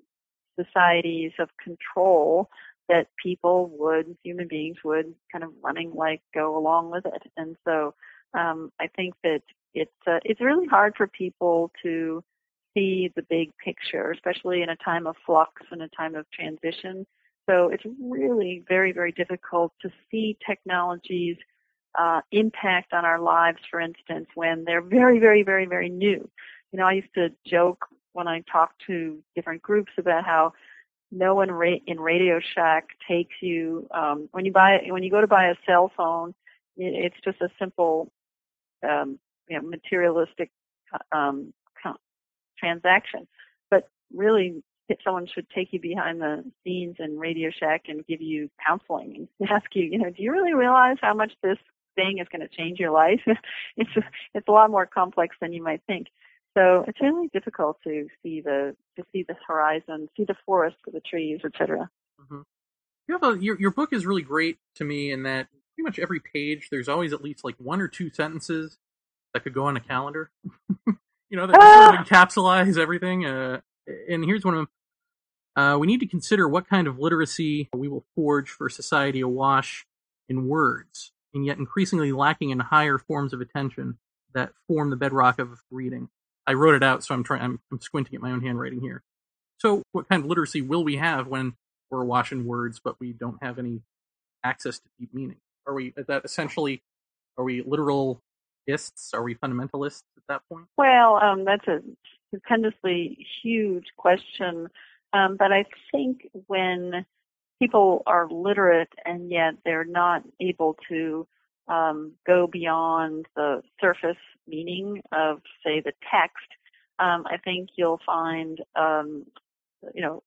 societies of control that people would, human beings would kind of running like go along with it. And so um, I think that it's uh, it's really hard for people to see the big picture, especially in a time of flux and a time of transition. So it's really very very difficult to see technologies uh, impact on our lives, for instance, when they're very very very very new. You know, I used to joke when I talk to different groups about how no one ra- in Radio Shack takes you um, when you buy when you go to buy a cell phone. it- It's just a simple, um, you know, materialistic um, co- transaction. But really, someone should take you behind the scenes in Radio Shack and give you counseling and ask you, you know, do you really realize how much this thing is going to change your life? it's it's a lot more complex than you might think. So it's really difficult to see the to see the horizon, see the forest for the trees, etc. hmm You have a, your your book is really great to me in that pretty much every page there's always at least like one or two sentences that could go on a calendar. you know, that Ah! sort of encapsulize everything. Uh, and here's one of them. Uh, we need to consider what kind of literacy we will forge for society awash in words, and yet increasingly lacking in higher forms of attention that form the bedrock of reading. I wrote it out, so I'm trying. I'm, I'm squinting at my own handwriting here. So, what kind of literacy will we have when we're awash in words, but we don't have any access to deep meaning? Are we? Is that essentially? Are we Are we fundamentalists at that point? Well, um, that's a stupendously huge question, um, but I think when people are literate and yet they're not able to um, go beyond the surface meaning of, say, the text, um, I think you'll find, um, you know,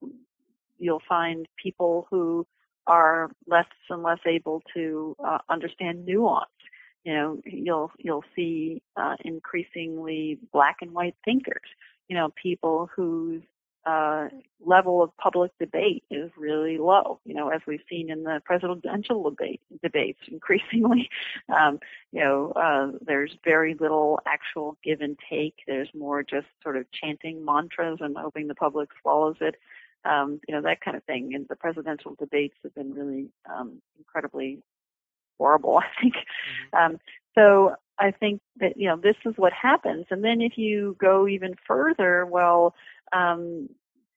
you'll find people who are less and less able to uh, understand nuance. You know, you'll you'll see uh, increasingly black and white thinkers. You know, people whose uh, level of public debate is really low. You know, as we've seen in the presidential debate debates, increasingly, um, you know, uh, there's very little actual give and take. There's more just sort of chanting mantras and hoping the public swallows it. Um, you know, that kind of thing. And the presidential debates have been really um, incredibly horrible, I think. Um, so I think that, you know, this is what happens. And then if you go even further, well, um,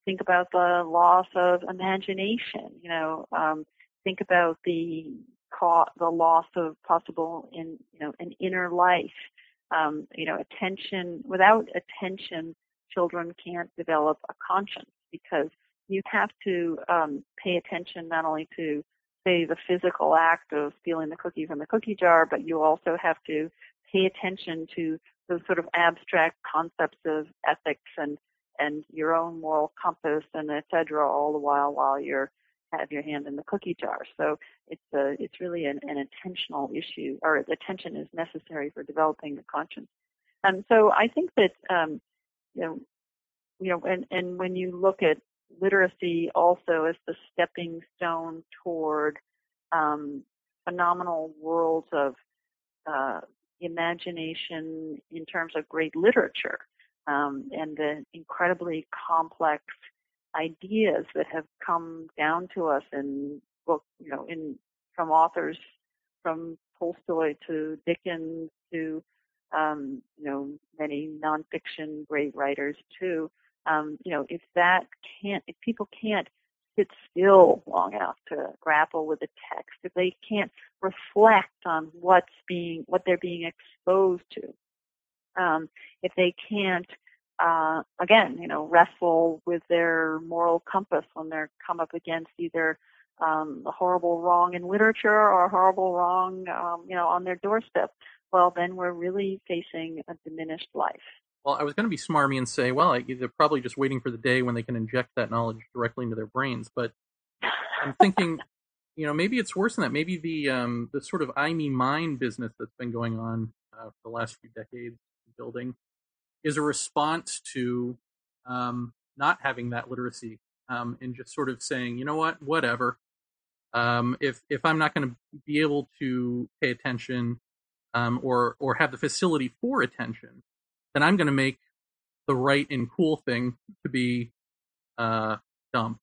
think about the loss of imagination, you know, um, think about the co- the loss of possible in, you know, an inner life. Um, you know, attention, without attention, children can't develop a conscience because you have to um, pay attention not only to say the physical act of stealing the cookie from the cookie jar, but you also have to pay attention to those sort of abstract concepts of ethics and and your own moral compass and et cetera all the while while you're have your hand in the cookie jar. So it's a it's really an, an intentional issue or attention is necessary for developing the conscience. And so I think that um, you know you know and, and when you look at literacy also as the stepping stone toward um, phenomenal worlds of uh, imagination in terms of great literature um, and the incredibly complex ideas that have come down to us in book, you know, in from authors from Tolstoy to Dickens to um, you know many nonfiction great writers too. Um, you know, if that can't, if people can't sit still long enough to grapple with the text, if they can't reflect on what's being, what they're being exposed to, um, if they can't, uh, again, you know, wrestle with their moral compass when they're come up against either um, a horrible wrong in literature or a horrible wrong, um, you know, on their doorstep, well, then we're really facing a diminished life. Well, I was going to be smarmy and say, well, I, they're probably just waiting for the day when they can inject that knowledge directly into their brains. But I'm thinking, you know, maybe it's worse than that. Maybe the um, the sort of I me mine business that's been going on uh, for the last few decades, building is a response to um, not having that literacy um, and just sort of saying, you know what, whatever. Um, if if I'm not going to be able to pay attention um, or or have the facility for attention, then I'm going to make the right and cool thing to be uh, dumb,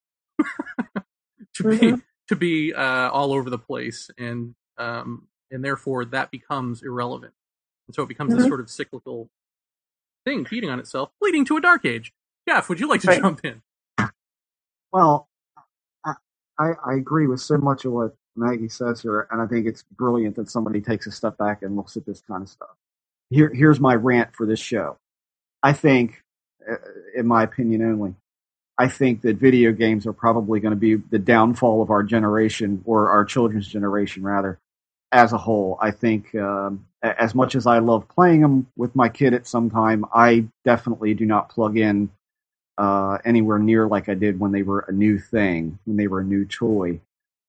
to be Mhm. to be uh, all over the place, and um, and therefore that becomes irrelevant, and so it becomes this Mhm. sort of cyclical thing feeding on itself, leading to a dark age. Jeff, would you like to Right. jump in? Well, I, I I agree with so much of what Maggie says here, and I think it's brilliant that somebody takes a step back and looks at this kind of stuff. Here, here's my rant for this show. I think, uh, in my opinion only, I think that video games are probably going to be the downfall of our generation, or our children's generation, rather, as a whole. I think, um, as much as I love playing them with my kid at some time, I definitely do not plug in uh, anywhere near like I did when they were a new thing, when they were a new toy.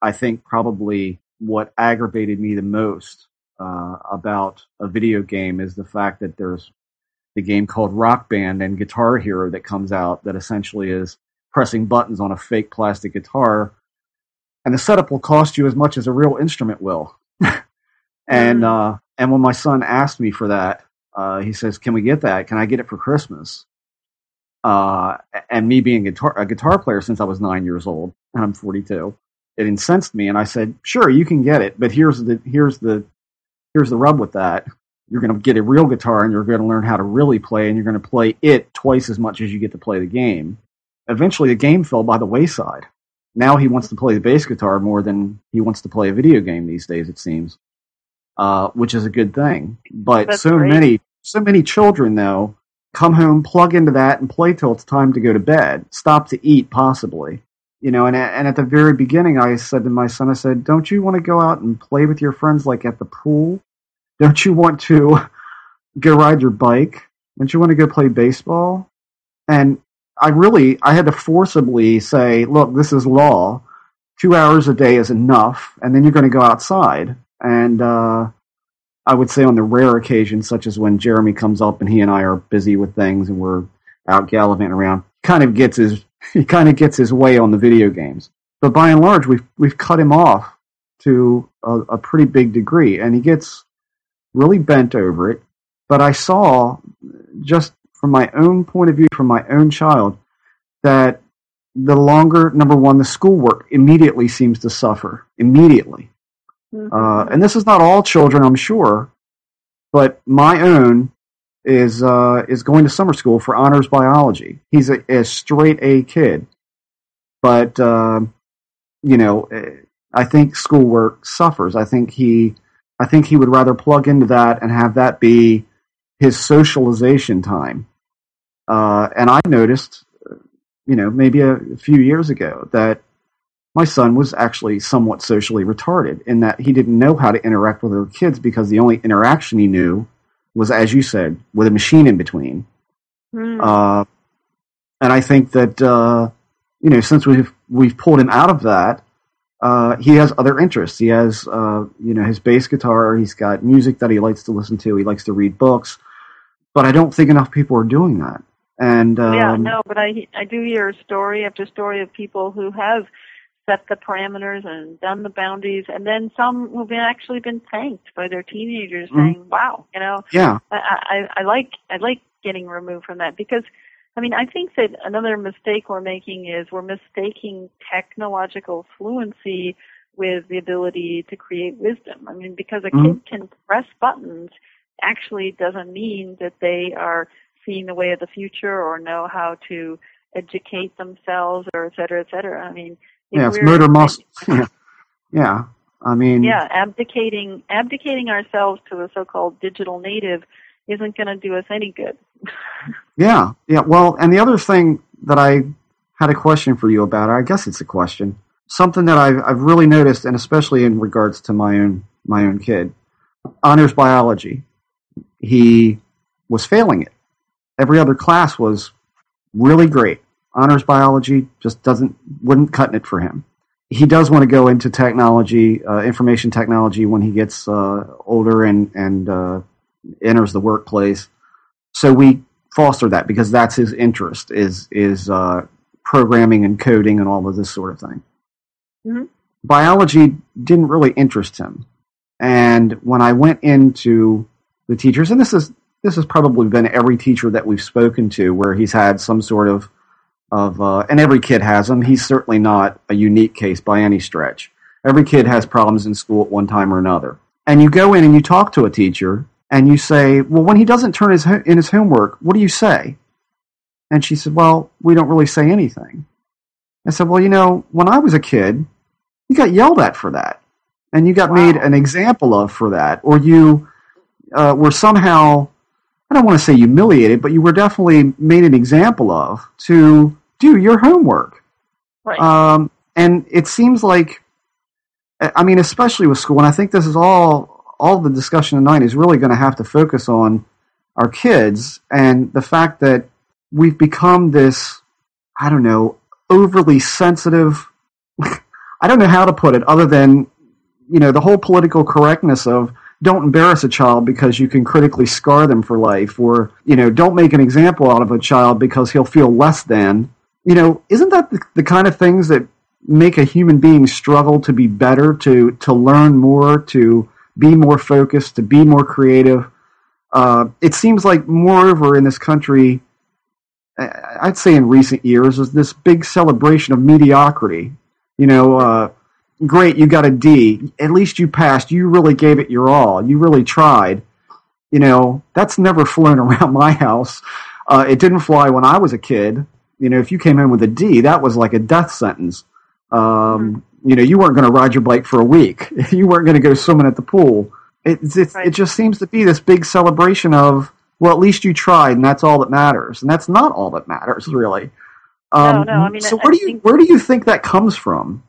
I think probably what aggravated me the most uh, about a video game is the fact that there's the game called Rock Band and Guitar Hero that comes out that essentially is pressing buttons on a fake plastic guitar, and the setup will cost you as much as a real instrument will. and uh, and when my son asked me for that, uh, he says, "Can we get that? Can I get it for Christmas?" uh, and me being a guitar, a guitar player since I was nine years old, and I'm 42, it incensed me, and I said, "Sure, you can get it, but here's the here's the here's the rub with that. You're going to get a real guitar, and you're going to learn how to really play, and you're going to play it twice as much as you get to play the game." Eventually, the game fell by the wayside. Now he wants to play the bass guitar more than he wants to play a video game these days. It seems, uh, which is a good thing. But That's so great. many so many children though come home, plug into that, and play till it's time to go to bed. Stop to eat, possibly. You know, and and at the very beginning, I said to my son, I said, "Don't you want to go out and play with your friends, like at the pool? Don't you want to go ride your bike? Don't you want to go play baseball?" And I really, I had to forcibly say, "Look, this is law. Two hours a day is enough, and then you're going to go outside." And uh, I would say on the rare occasions, such as when Jeremy comes up and he and I are busy with things and we're out gallivanting around, kind of gets his he kind of gets his way on the video games. But by and large, we've we've cut him off to a, a pretty big degree, and he gets really bent over it. But I saw just from my own point of view, from my own child, that the longer number one, the schoolwork immediately seems to suffer immediately. Mhm. Uh, and this is not all children, I'm sure, but my own is uh, is going to summer school for honors biology. He's a, a straight A kid, but um you know, eh, I think schoolwork suffers. I think he, I think he would rather plug into that and have that be his socialization time. Uh, and I noticed, uh, you know, maybe a few years ago that my son was actually somewhat socially retarded in that he didn't know how to interact with other kids because the only interaction he knew was, as you said, with a machine in between. Hmm. Uh, and I think that uh, you know, since we've we've pulled him out of that, uh, he has other interests. He has uh, you know his bass guitar. He's got music that he likes to listen to. He likes to read books. But I don't think enough people are doing that. And um, yeah, no, but I I do hear story after story of people who have set the parameters and done the boundaries, and then some who've been actually been thanked by their teenagers, Mhm. saying, "Wow, you know, yeah, I, I I like I like getting removed from that because." I mean, I think that another mistake we're making is we're mistaking technological fluency with the ability to create wisdom. I mean, because a Mhm. kid can press buttons actually doesn't mean that they are seeing the way of the future or know how to educate themselves or et cetera, et cetera. I mean, yeah, it's motor muscle. yeah, yeah. I mean, yeah, abdicating abdicating ourselves to a so-called digital native isn't going to do us any good. Yeah, yeah. Well, and the other thing that I had a question for you about, or I guess it's a question, something that I've I've really noticed, and especially in regards to my own my own kid, honors biology. He was failing it. Every other class was really great. Honors biology just doesn't wouldn't cut it for him. He does want to go into technology, uh, information technology, when he gets uh, older and and uh, enters the workplace So we foster that because that's his interest is is uh, programming and coding and all of this sort of thing. Mm-hmm. Biology didn't really interest him, and when I went into the teachers, and this is this has probably been every teacher that we've spoken to where he's had some sort of of uh, and every kid has them. He's certainly not a unique case by any stretch. Every kid has problems in school at one time or another. And you go in and you talk to a teacher and you say, "Well, when he doesn't turn his in his homework, what do you say?" And she said, "Well, we don't really say anything." I said, "Well, you know, when I was a kid, you got yelled at for that, and you got Wow. made an example of for that, or you uh, were somehow." I don't want to say humiliated, but you were definitely made an example of to do your homework. Right. Um, and it seems like, I mean, especially with school, and I think this is all, all the discussion tonight is really going to have to focus on our kids and the fact that we've become this, I don't know, overly sensitive. I don't know how to put it other than, you know, the whole political correctness of don't embarrass a child because you can critically scar them for life or, you know, don't make an example out of a child because he'll feel less than. You know, isn't that the, the kind of things that make a human being struggle to be better, to to learn more, to be more focused, to be more creative? Uh, it seems like, moreover, in this country, I'd say in recent years, is this big celebration of mediocrity. You know, uh, great, you got a D. At least you passed. You really gave it your all. You really tried. You know, that's never flown around my house. Uh, it didn't fly when I was a kid. You know, if you came in with a D, that was like a death sentence. Um, You know, you weren't going to ride your bike for a week. You weren't going to go swimming at the pool. It, it, Right. it just seems to be this big celebration of, well, at least you tried, and that's all that matters. And that's not all that matters, really. Um, no, I mean, so I- where I do you think- where do you think that comes from?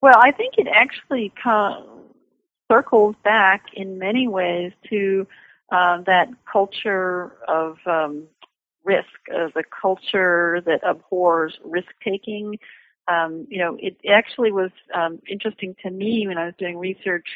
Well, I think it actually co- circles back in many ways to uh, that culture of um, risk, uh, the culture that abhors risk taking. Um, you know, it actually was um, interesting to me when I was doing research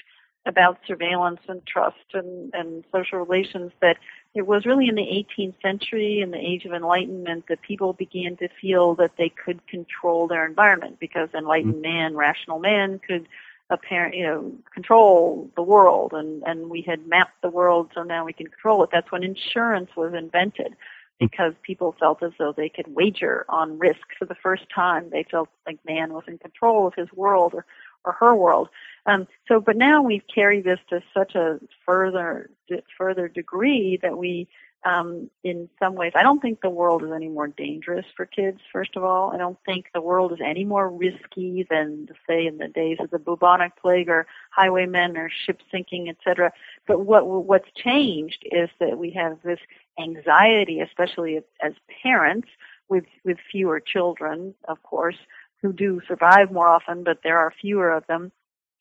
about surveillance and trust and, and social relations that it was really in the 18th century, in the age of enlightenment, that people began to feel that they could control their environment because enlightened man, rational man, could apparent, you know, control the world, and and we had mapped the world, so now we can control it. That's when insurance was invented, because people felt as though they could wager on risk for the first time. They felt like man was in control of his world or or her world. Um, so, but now we've carried this to such a further further degree that we, um, in some ways, I don't think the world is any more dangerous for kids. First of all, I don't think the world is any more risky than, say, in the days of the bubonic plague or highwaymen or ship sinking, etc. But what what's changed is that we have this anxiety, especially as parents with with fewer children, of course, who do survive more often, but there are fewer of them.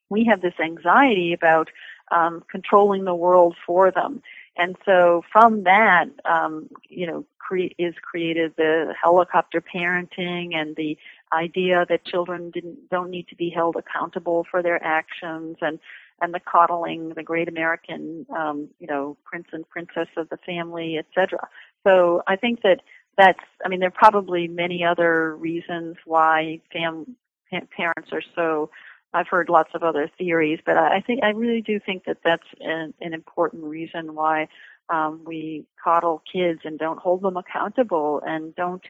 We have this anxiety about um, controlling the world for them, and so from that, um, you know, cre- is created the helicopter parenting and the idea that children didn't don't need to be held accountable for their actions and and the coddling, the great American, um, you know, prince and princess of the family, etc. So I think that that's, I mean, there are probably many other reasons why fam- parents are so. I've heard lots of other theories, but I think I really do think that that's an, an important reason why um, we coddle kids and don't hold them accountable and don't,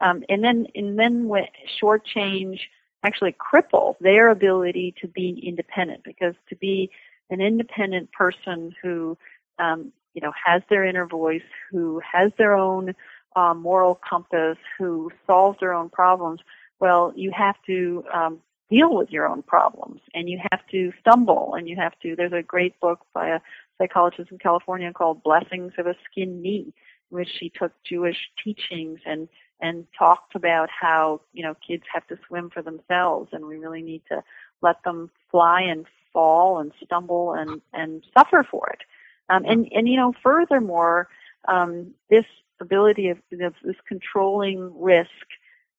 um, and then and then when shortchange actually cripple their ability to be independent because to be an independent person who um, you know has their inner voice, who has their own um, moral compass, who solves their own problems, well, you have to um, deal with your own problems and you have to stumble and you have to. There's a great book by a psychologist in California called Blessings of a Skinned Knee, which she took Jewish teachings and and talked about how you know kids have to swim for themselves and we really need to let them fly and fall and stumble and and suffer for it um, and and you know furthermore um, this ability of, of this controlling risk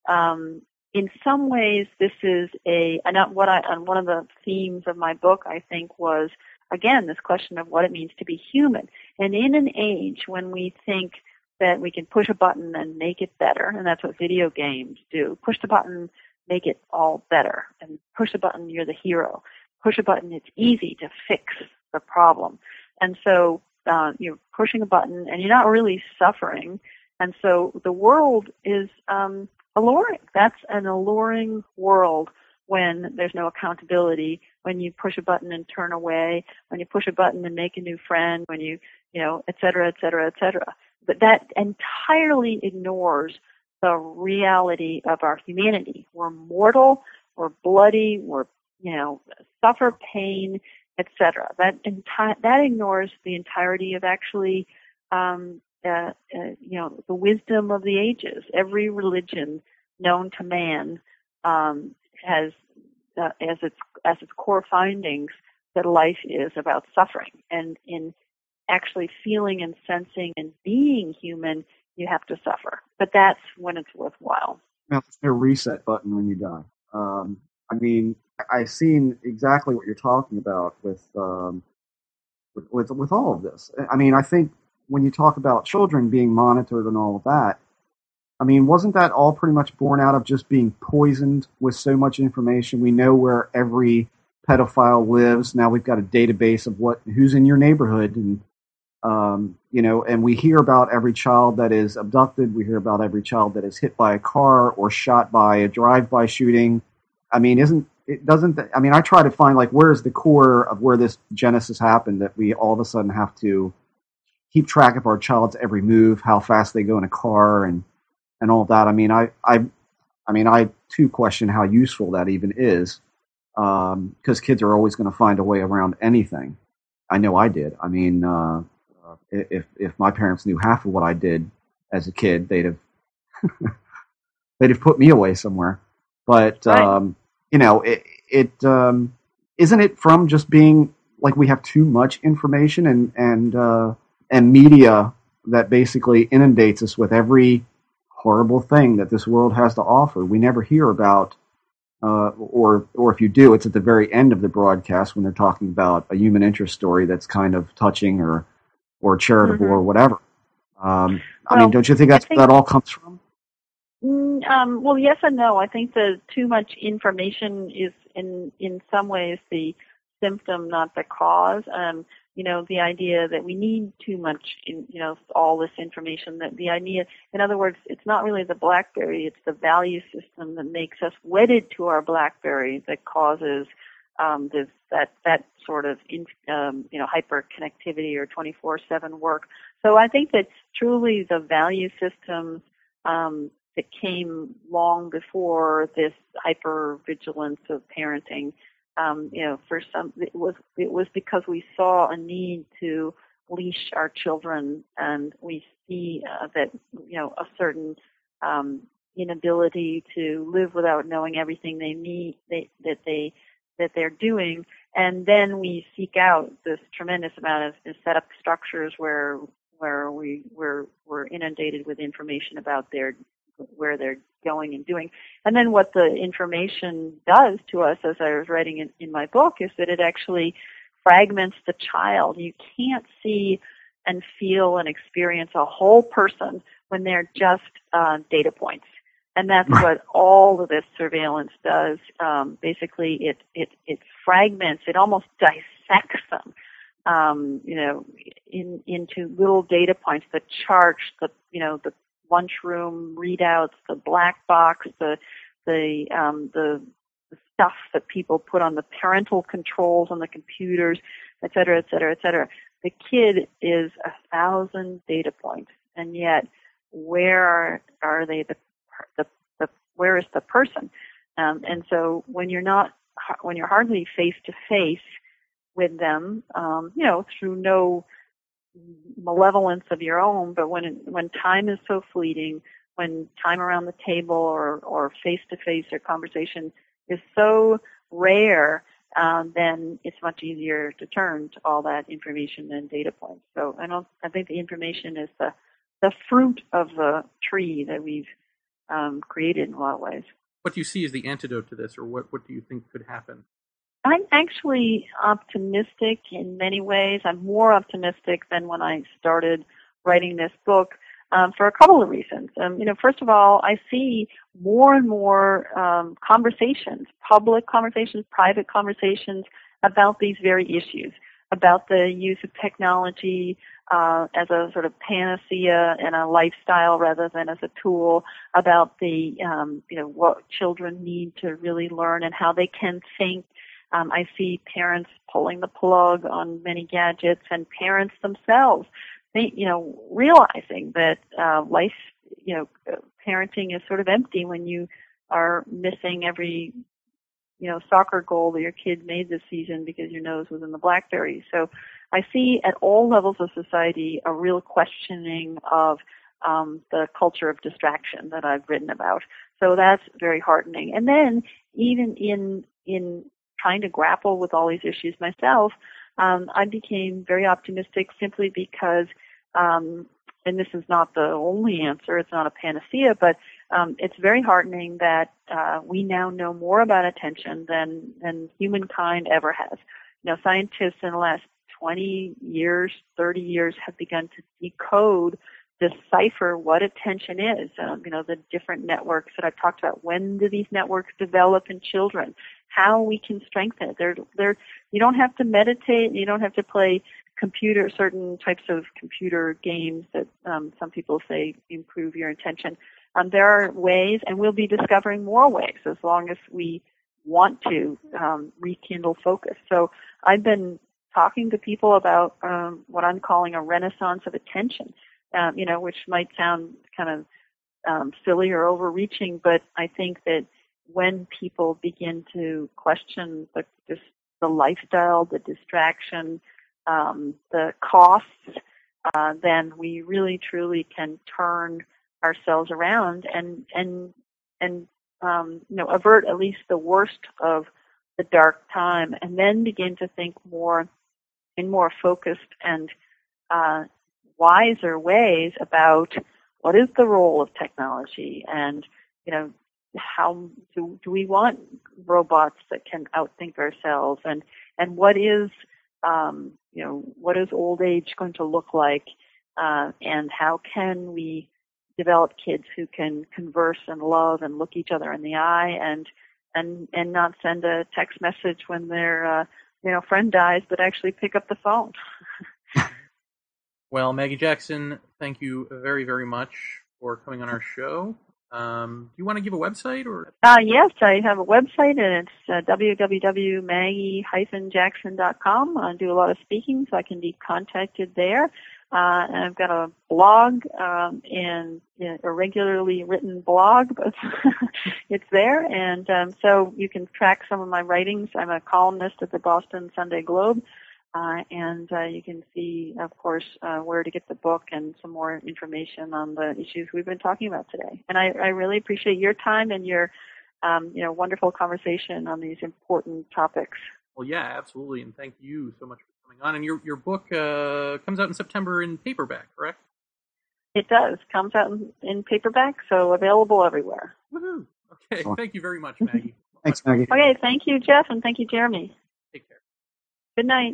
um, in some ways this is a and not what I and one of the themes of my book I think was again, this question of what it means to be human. And in an age when we think that we can push a button and make it better, and that's what video games do. Push the button, make it all better. And push a button, you're the hero. Push a button, it's easy to fix the problem. And so uh, you're pushing a button and you're not really suffering. And so the world is um, alluring. That's an alluring world when there's no accountability, when you push a button and turn away, when you push a button and make a new friend, when you, you know, et cetera, et cetera, et cetera. But that entirely ignores the reality of our humanity. We're mortal, we're bloody, we're, you know, suffer pain, etc. That enti- that ignores the entirety of actually, um, uh, uh, you know, the wisdom of the ages. Every religion known to man um, has uh, as its as its core findings that life is about suffering, and in actually feeling and sensing and being human, you have to suffer. But that's when it's worthwhile. Now, no reset button when you die. Um, I mean, I've seen exactly what you're talking about with, um, with, with with all of this. I mean, I think when you talk about children being monitored and all of that, I mean, wasn't that all pretty much born out of just being poisoned with so much information? We know where every pedophile lives. Now we've got a database of what who's in your neighborhood, and um, you know, and we hear about every child that is abducted. We hear about every child that is hit by a car or shot by a drive-by shooting. I mean, isn't it doesn't? I mean, I try to find like where's the core of where this genesis happened that we all of a sudden have to keep track of our child's every move, how fast they go in a car, and and all that. I mean, I I I mean, I too question how useful that even is, because um, kids are always going to find a way around anything. I know I did. I mean, uh, if if my parents knew half of what I did as a kid, they'd have they'd have put me away somewhere. But right. um, you know, it, it um, isn't it from just being like we have too much information and and uh, and media that basically inundates us with every horrible thing that this world has to offer. We never hear about, uh, or or if you do, it's at the very end of the broadcast when they're talking about a human interest story that's kind of touching or or charitable mm-hmm. or whatever. Um, well, I mean, don't you think that's think, where that all comes from? Mm, um, well, yes and no. I think that too much information is in in some ways the symptom, not the cause. Um, you know, the idea that we need too much, in, you know, all this information. That the idea, in other words, it's not really the BlackBerry; it's the value system that makes us wedded to our BlackBerry that causes um, this that that sort of in, um, you know hyper connectivity or 24/7 work. So I think that truly the value systems um, that came long before this hyper vigilance of parenting, um, you know, for some it was it was because we saw a need to leash our children, and we see uh, that you know a certain um, inability to live without knowing everything they need they, that they that they're doing, and then we seek out this tremendous amount of set up structures where where we we're we're inundated with information about their where they're going and doing. And then what the information does to us, as I was writing in, in my book, is that it actually fragments the child. You can't see and feel and experience a whole person when they're just uh, data points. And that's what all of this surveillance does. Um, basically, it, it, it fragments, it almost dissects them, um, you know, in, into little data points, the charts, the, you know, the lunchroom readouts, the black box, the, the, um, the, stuff that people put on the parental controls on the computers, et cetera, et cetera, et cetera. The kid is a thousand data points, and yet where are, are they the the, the where is the person? Um, and so when you're not when you're hardly face to face with them, um, you know, through no malevolence of your own, but when when time is so fleeting, when time around the table or or face to face or conversation is so rare, um, then it's much easier to turn to all that information and data points. So I don't I think the information is the the fruit of the tree that we've um, created in a lot of ways. What do you see as the antidote to this, or what, what do you think could happen? I'm actually optimistic in many ways. I'm more optimistic than when I started writing this book um, for a couple of reasons. Um, you know, first of all, I see more and more um, conversations, public conversations, private conversations about these very issues, about the use of technology uh, as a sort of panacea and a lifestyle rather than as a tool, about the um, you know what children need to really learn and how they can think. Um, I see parents pulling the plug on many gadgets and parents themselves you know, realizing that uh, life, you know, parenting is sort of empty when you are missing every, you know, soccer goal that your kid made this season because your nose was in the blackberry. So I see at all levels of society a real questioning of um, the culture of distraction that I've written about. So that's very heartening. And then even in in trying to grapple with all these issues myself, um, I became very optimistic simply because, um, and this is not the only answer, it's not a panacea, but um, it's very heartening that uh, we now know more about attention than, than humankind ever has. You know, scientists in the last 20 years, 30 years have begun to decode decipher what attention is. Um, you know, the different networks that I've talked about. When do these networks develop in children? how we can strengthen it. They're, they're, you don't have to meditate. You don't have to play computer, certain types of computer games that um, some people say improve your attention. Um, there are ways, and we'll be discovering more ways as long as we want to um, rekindle focus. So I've been talking to people about um, what I'm calling a renaissance of attention. Um, you know, which might sound kind of um, silly or overreaching, but I think that when people begin to question the just the lifestyle, the distraction, um, the costs, uh, then we really truly can turn ourselves around and and and um, you know avert at least the worst of the dark time, and then begin to think more in more focused and uh, wiser ways about what is the role of technology and you know how do, do we want robots that can outthink ourselves and and what is um, you know what is old age going to look like uh, and how can we develop kids who can converse and love and look each other in the eye and and and not send a text message when their uh, you know friend dies but actually pick up the phone well maggie jackson thank you very very much for coming on our show um, do you want to give a website or? Uh, yes, I have a website and it's uh, www.maggie-jackson.com. I do a lot of speaking, so I can be contacted there. Uh, and I've got a blog, um, and you know, a regularly written blog, but it's there. And um, so you can track some of my writings. I'm a columnist at the Boston Sunday Globe. Uh, and uh, you can see, of course, uh, where to get the book and some more information on the issues we've been talking about today. And I, I really appreciate your time and your, um, you know, wonderful conversation on these important topics. Well, yeah, absolutely, and thank you so much for coming on. And your your book uh, comes out in September in paperback, correct? It does. Comes out in, in paperback, so available everywhere. Woohoo! Okay, thank you very much, Maggie. Thanks, Maggie. Okay, thank you, Jeff, and thank you, Jeremy. Take care. Good night.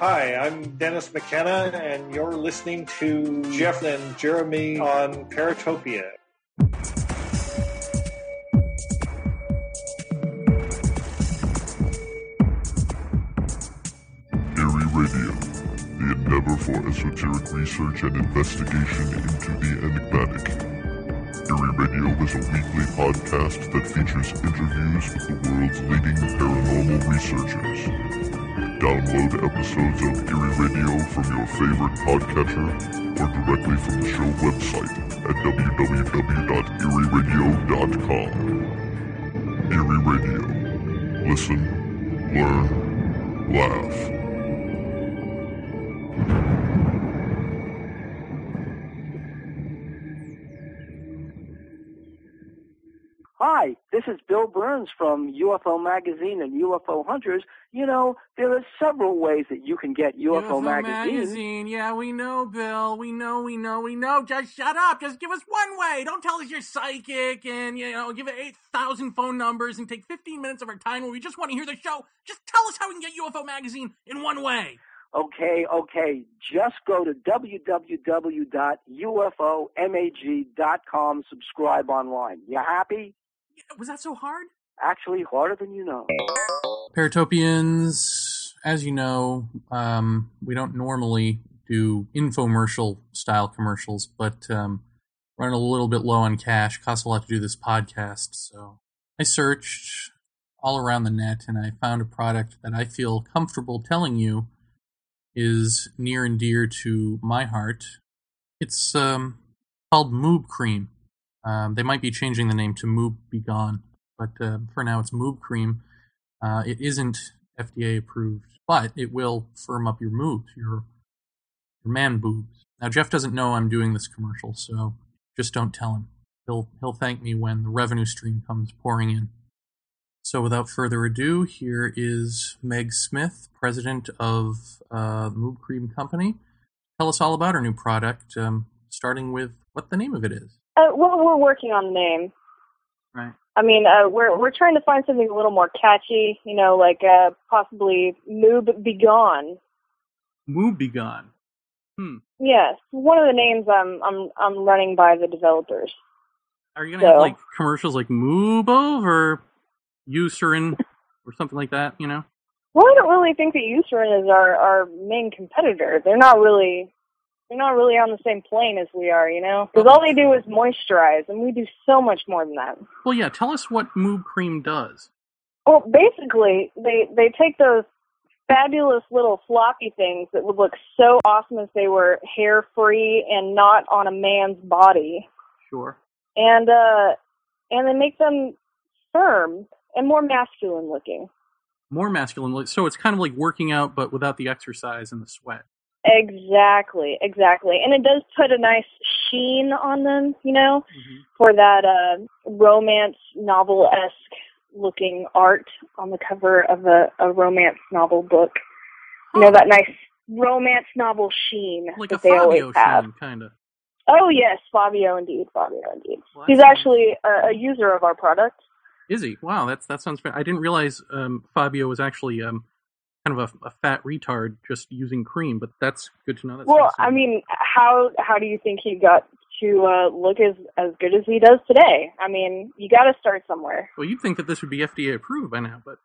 Hi, I'm Dennis McKenna, and you're listening to Jeff and Jeremy on Paratopia. Eerie Radio, the endeavor for esoteric research and investigation into the enigmatic. Eerie Radio is a weekly podcast that features interviews with the world's leading paranormal researchers. Download episodes of Eerie Radio from your favorite podcatcher or directly from the show website at www.eerieradio.com. Eerie Radio. Listen, learn, laugh. Hi, this is Bill Birnes from UFO Magazine and UFO Hunters. You know, there are several ways that you can get UFO, Magazine. magazine. Yeah, we know, Bill. We know, we know, we know. Just shut up. Just give us one way. Don't tell us you're psychic and, you know, give it 8,000 phone numbers and take 15 minutes of our time when we just want to hear the show. Just tell us how we can get UFO Magazine in one way. Okay, okay. Just go to www.ufomag.com. Subscribe online. You happy? Was that so hard? Actually, harder than you know. Paratopians, as you know, um, we don't normally do infomercial style commercials, but um, running a little bit low on cash. Costs a lot to do this podcast, so I searched all around the net and I found a product that I feel comfortable telling you is near and dear to my heart. It's um, called Moob Cream. Um, they might be changing the name to Moob Be Gone, but uh, for now it's Moob Cream. Uh, it isn't FDA approved, but it will firm up your moobs, your your man boobs. Now Jeff doesn't know I'm doing this commercial, so just don't tell him. He'll he'll thank me when the revenue stream comes pouring in. So without further ado, here is Meg Smith, president of uh, Moob Cream Company. Tell us all about our new product, um, starting with what the name of it is. Uh, well, we're working on the name. Right. I mean, uh, we're we're trying to find something a little more catchy. You know, like uh, possibly "Moob Begone." Moob Begone. Hmm. Yes, one of the names I'm I'm I'm running by the developers. Are you gonna have like commercials like Moobo or Eucerin or something like that? You know. Well, I don't really think that Eucerin is our our main competitor. They're not really they're not really on the same plane as we are, you know? Because all they do is moisturize, and we do so much more than that. Well, yeah. Tell us what Moob Cream does. Well, basically, they they take those fabulous little floppy things that would look so awesome if they were hair free and not on a man's body, Sure. and uh, and they make them firm and more masculine looking. More masculine. So it's kind of like working out, but without the exercise and the sweat. Exactly, exactly. And it does put a nice sheen on them, you know, for that uh, romance novel esque looking art on the cover of a, a romance novel book. You know, that nice romance novel sheen Like that a they always Fabio have. sheen, kind of. Oh, yes, Fabio indeed, Fabio indeed. Well, He's actually a, a user of our product. Is he? Wow, that's that sounds. fa- I didn't realize um, Fabio was actually um, kind of a, a fat retard just using cream, but that's good to know. That's Well, I mean, how how do you think he got to uh, look as as good as he does today? I mean, you got to start somewhere. Well, you'd think that this would be FDA approved by now, but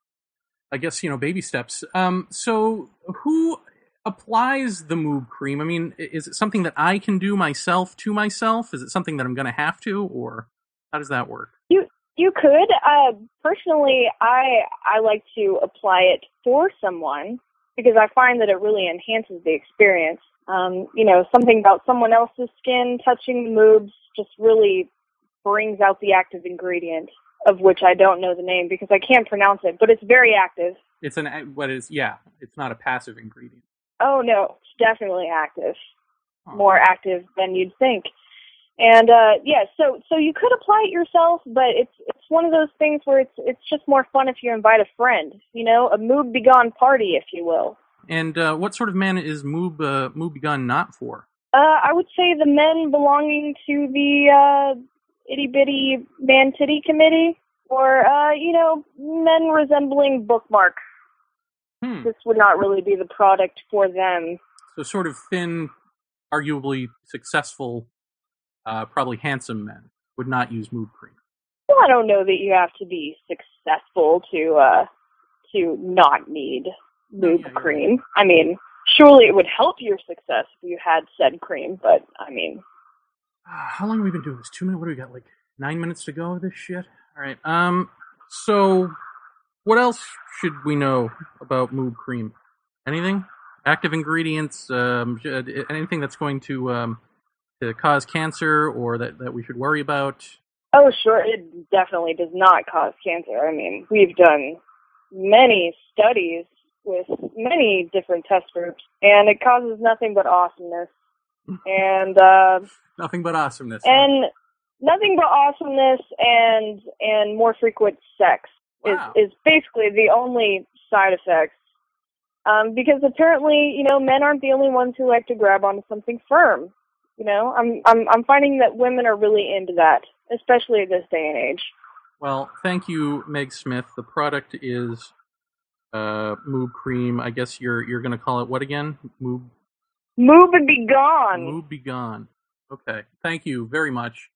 I guess you know baby steps. Um, so who applies the Moob cream? I mean, is it something that I can do myself to myself? Is it something that I'm going to have to, or how does that work? You could. Uh, personally, I I like to apply it for someone because I find that it really enhances the experience. Um, you know, something about someone else's skin touching the moobs just really brings out the active ingredient of which I don't know the name because I can't pronounce it, but it's very active. It's an what is yeah, it's not a passive ingredient. Oh no, it's definitely active. More active than you'd think. And uh yeah, so so you could apply it yourself, but it's it's one of those things where it's it's just more fun if you invite a friend, you know, a Moob begone party if you will. And uh, what sort of man is Moob uh, Moob begun not for? Uh I would say the men belonging to the uh itty bitty man titty committee or uh, you know, men resembling bookmark. Hmm. This would not really be the product for them. So sort of thin, arguably successful, uh, probably handsome men would not use Moob cream. Well, I don't know that you have to be successful to uh to not need lube cream. I mean, surely it would help your success if you had said cream, but I mean, How long have we been doing this? Two minutes? What do we got? Like nine minutes to go of this shit? All right. Um. So, what else should we know about Moob cream? Anything? Active ingredients? Um. Anything that's going to um to cause cancer or that that we should worry about? oh sure, it definitely does not cause cancer. I mean, we've done many studies with many different test groups, and it causes nothing but awesomeness. And uh Nothing but awesomeness. And nothing but awesomeness and and more frequent sex Wow. is is basically the only side effects. Um, because apparently, you know, men aren't the only ones who like to grab onto something firm. You know, I'm I'm I'm finding that women are really into that, especially this day and age. Well, thank you, Meg Smith. The product is uh, Moob Cream. I guess you're you're going to call it what again? Moob Move and be gone. Moob Be Gone. Okay, thank you very much.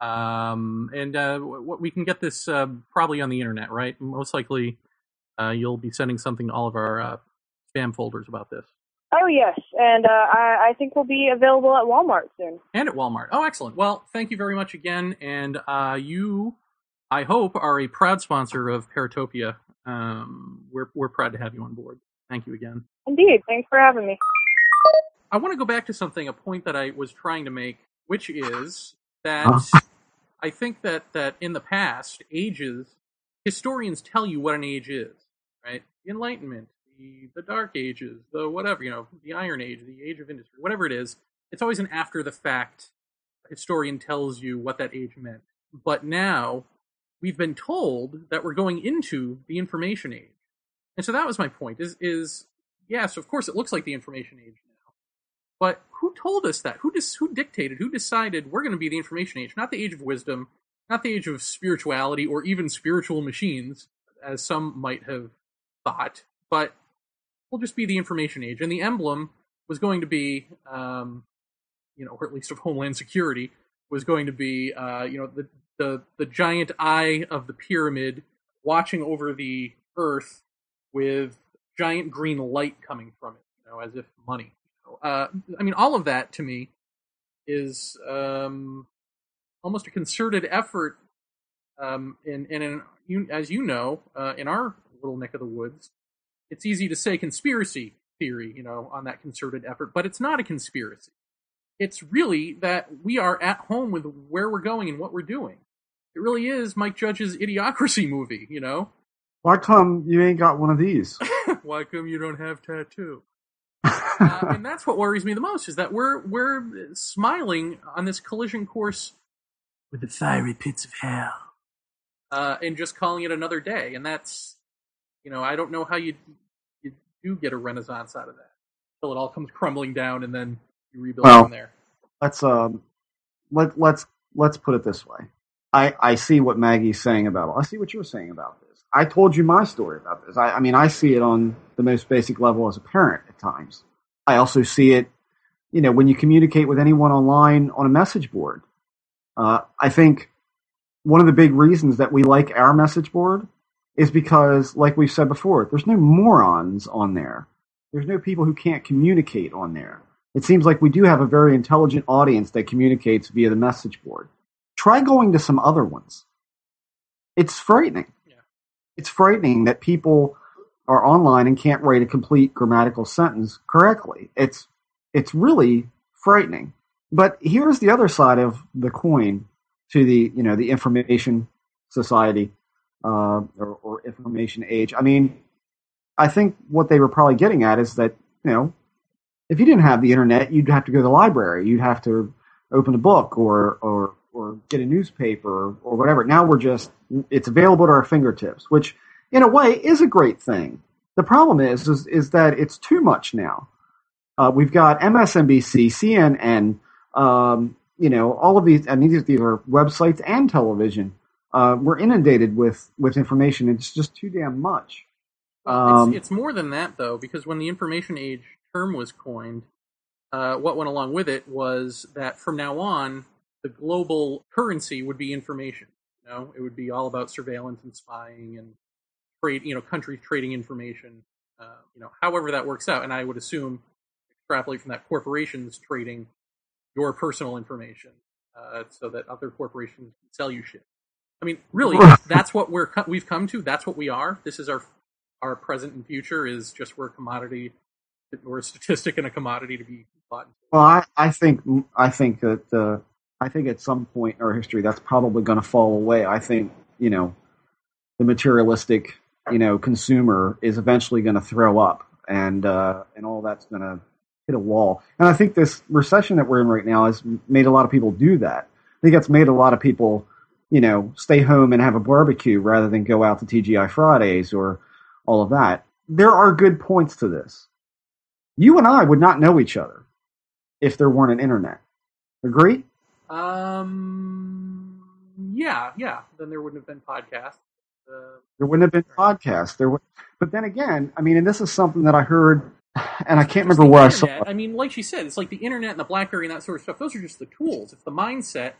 Um, and uh, w- we can get this uh, probably on the internet, right? Most likely, uh, you'll be sending something to all of our uh, spam folders about this, Oh yes, and uh, I I think will be available at Walmart soon. and at Walmart. Oh, excellent. Well, thank you very much again, and uh, you, I hope, are a proud sponsor of Paratopia. Um, we're we're proud to have you on board. Thank you again. Indeed, thanks for having me. I want to go back to something, a point that I was trying to make, which is that Huh? I think that that in the past, ages historians tell you what an age is, right? The Enlightenment, the Dark Ages, the whatever, you know, the Iron Age, the Age of Industry, whatever it is. It's always an after the fact historian tells you what that age meant. But now we've been told that we're going into the information age. And so that was my point is is yes, of course it looks like the information age now. But who told us that? Who dis- who dictated? Who decided we're going to be the information age, not the age of wisdom, not the age of spirituality or even spiritual machines, as some might have thought, but we'll just be the information age. And the emblem was going to be, um, you know, or at least of Homeland Security, was going to be, uh, you know, the, the the giant eye of the pyramid watching over the Earth with giant green light coming from it, you know, as if money. Uh, I mean, all of that to me is um, almost a concerted effort. Um, and and in, you, as you know, uh, in our little neck of the woods, it's easy to say conspiracy theory, you know, on that concerted effort, but it's not a conspiracy. It's really that we are at home with where we're going and what we're doing. It really is Mike Judge's Idiocracy movie, you know. Why come you ain't got one of these? Why come you don't have tattoo? uh, and that's what worries me the most is that we're we're smiling on this collision course with the fiery pits of hell. uh, and just calling it another day. And that's, you know, I don't know how you you do get a renaissance out of that until it all comes crumbling down and then you rebuild Well, from there. let's um let let's let's put it this way. I I see what Maggie's saying about it. I see what you're saying about this. I told you my story about this. I, I mean, I see it on the most basic level as a parent at times. I also see it, you know, when you communicate with anyone online on a message board. Uh, I think one of the big reasons that we like our message board is because, like we've said before, there's no morons on there. There's no people who can't communicate on there. It seems like we do have a very intelligent audience that communicates via the message board. Try going to some other ones. It's frightening. It's frightening that people are online and can't write a complete grammatical sentence correctly. It's it's really frightening. But here's the other side of the coin to the you know the information society uh, or, or information age. I mean, I think what they were probably getting at is that you know if you didn't have the internet, you'd have to go to the library. You'd have to open a book or or or get a newspaper or, whatever. Now we're just it's available at our fingertips, which in a way is a great thing. The problem is is, is that it's too much now. Uh, we've got MSNBC, CNN, um, you know, all of these. I mean, these, these are websites and television. Uh, we're inundated with with information. It's just too damn much. Um, it's, it's more than that though, because when the information age term was coined, uh, what went along with it was that from now on, the global currency would be information. You know, it would be all about surveillance and spying and trade. You know, countries trading information. Uh, you know, however that works out, and I would assume extrapolate from that corporations trading your personal information uh, so that other corporations can sell you shit. I mean, really, that's what we're we've come to. That's what we are. This is our our present and future is just we're a commodity, we're a statistic and a commodity to be bought. and sold. Well, I, I think I think that uh, I think at some point in our history that's probably going to fall away. I think you know the materialistic you know consumer is eventually going to throw up, and uh, and all that's going to hit a wall. And I think this recession that we're in right now has made a lot of people do that. I think that's made a lot of people, you know, stay home and have a barbecue rather than go out to TGI Fridays or all of that. There are good points to this. You and I would not know each other if there weren't an internet. Agree? Um, yeah, yeah. Then there wouldn't have been podcasts. Uh, There wouldn't have been podcasts. There would, but then again, I mean, and this is something that I heard, and I can't remember where I saw. internet, I mean, like she said, it's like the internet and the BlackBerry and that sort of stuff. Those are just the tools. It's the mindset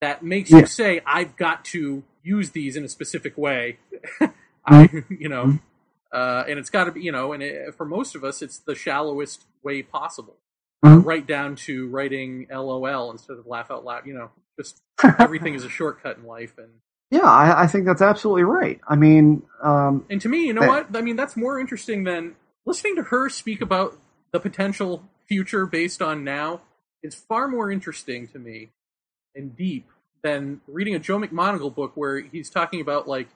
that makes Yeah. you say, "I've got to use these in a specific way." I, you know, uh, and it's got to be, you know, and it, for most of us, it's the shallowest way possible. Uh, Mhm. right down to writing LOL instead of laugh out loud. You know, just everything is a shortcut in life, and Yeah, I, I think that's absolutely right. I mean, um, And to me, you know Eh. what? I mean, that's more interesting than listening to her speak about the potential future based on now is far more interesting to me and deep than reading a Joe McMoneagle book where he's talking about like,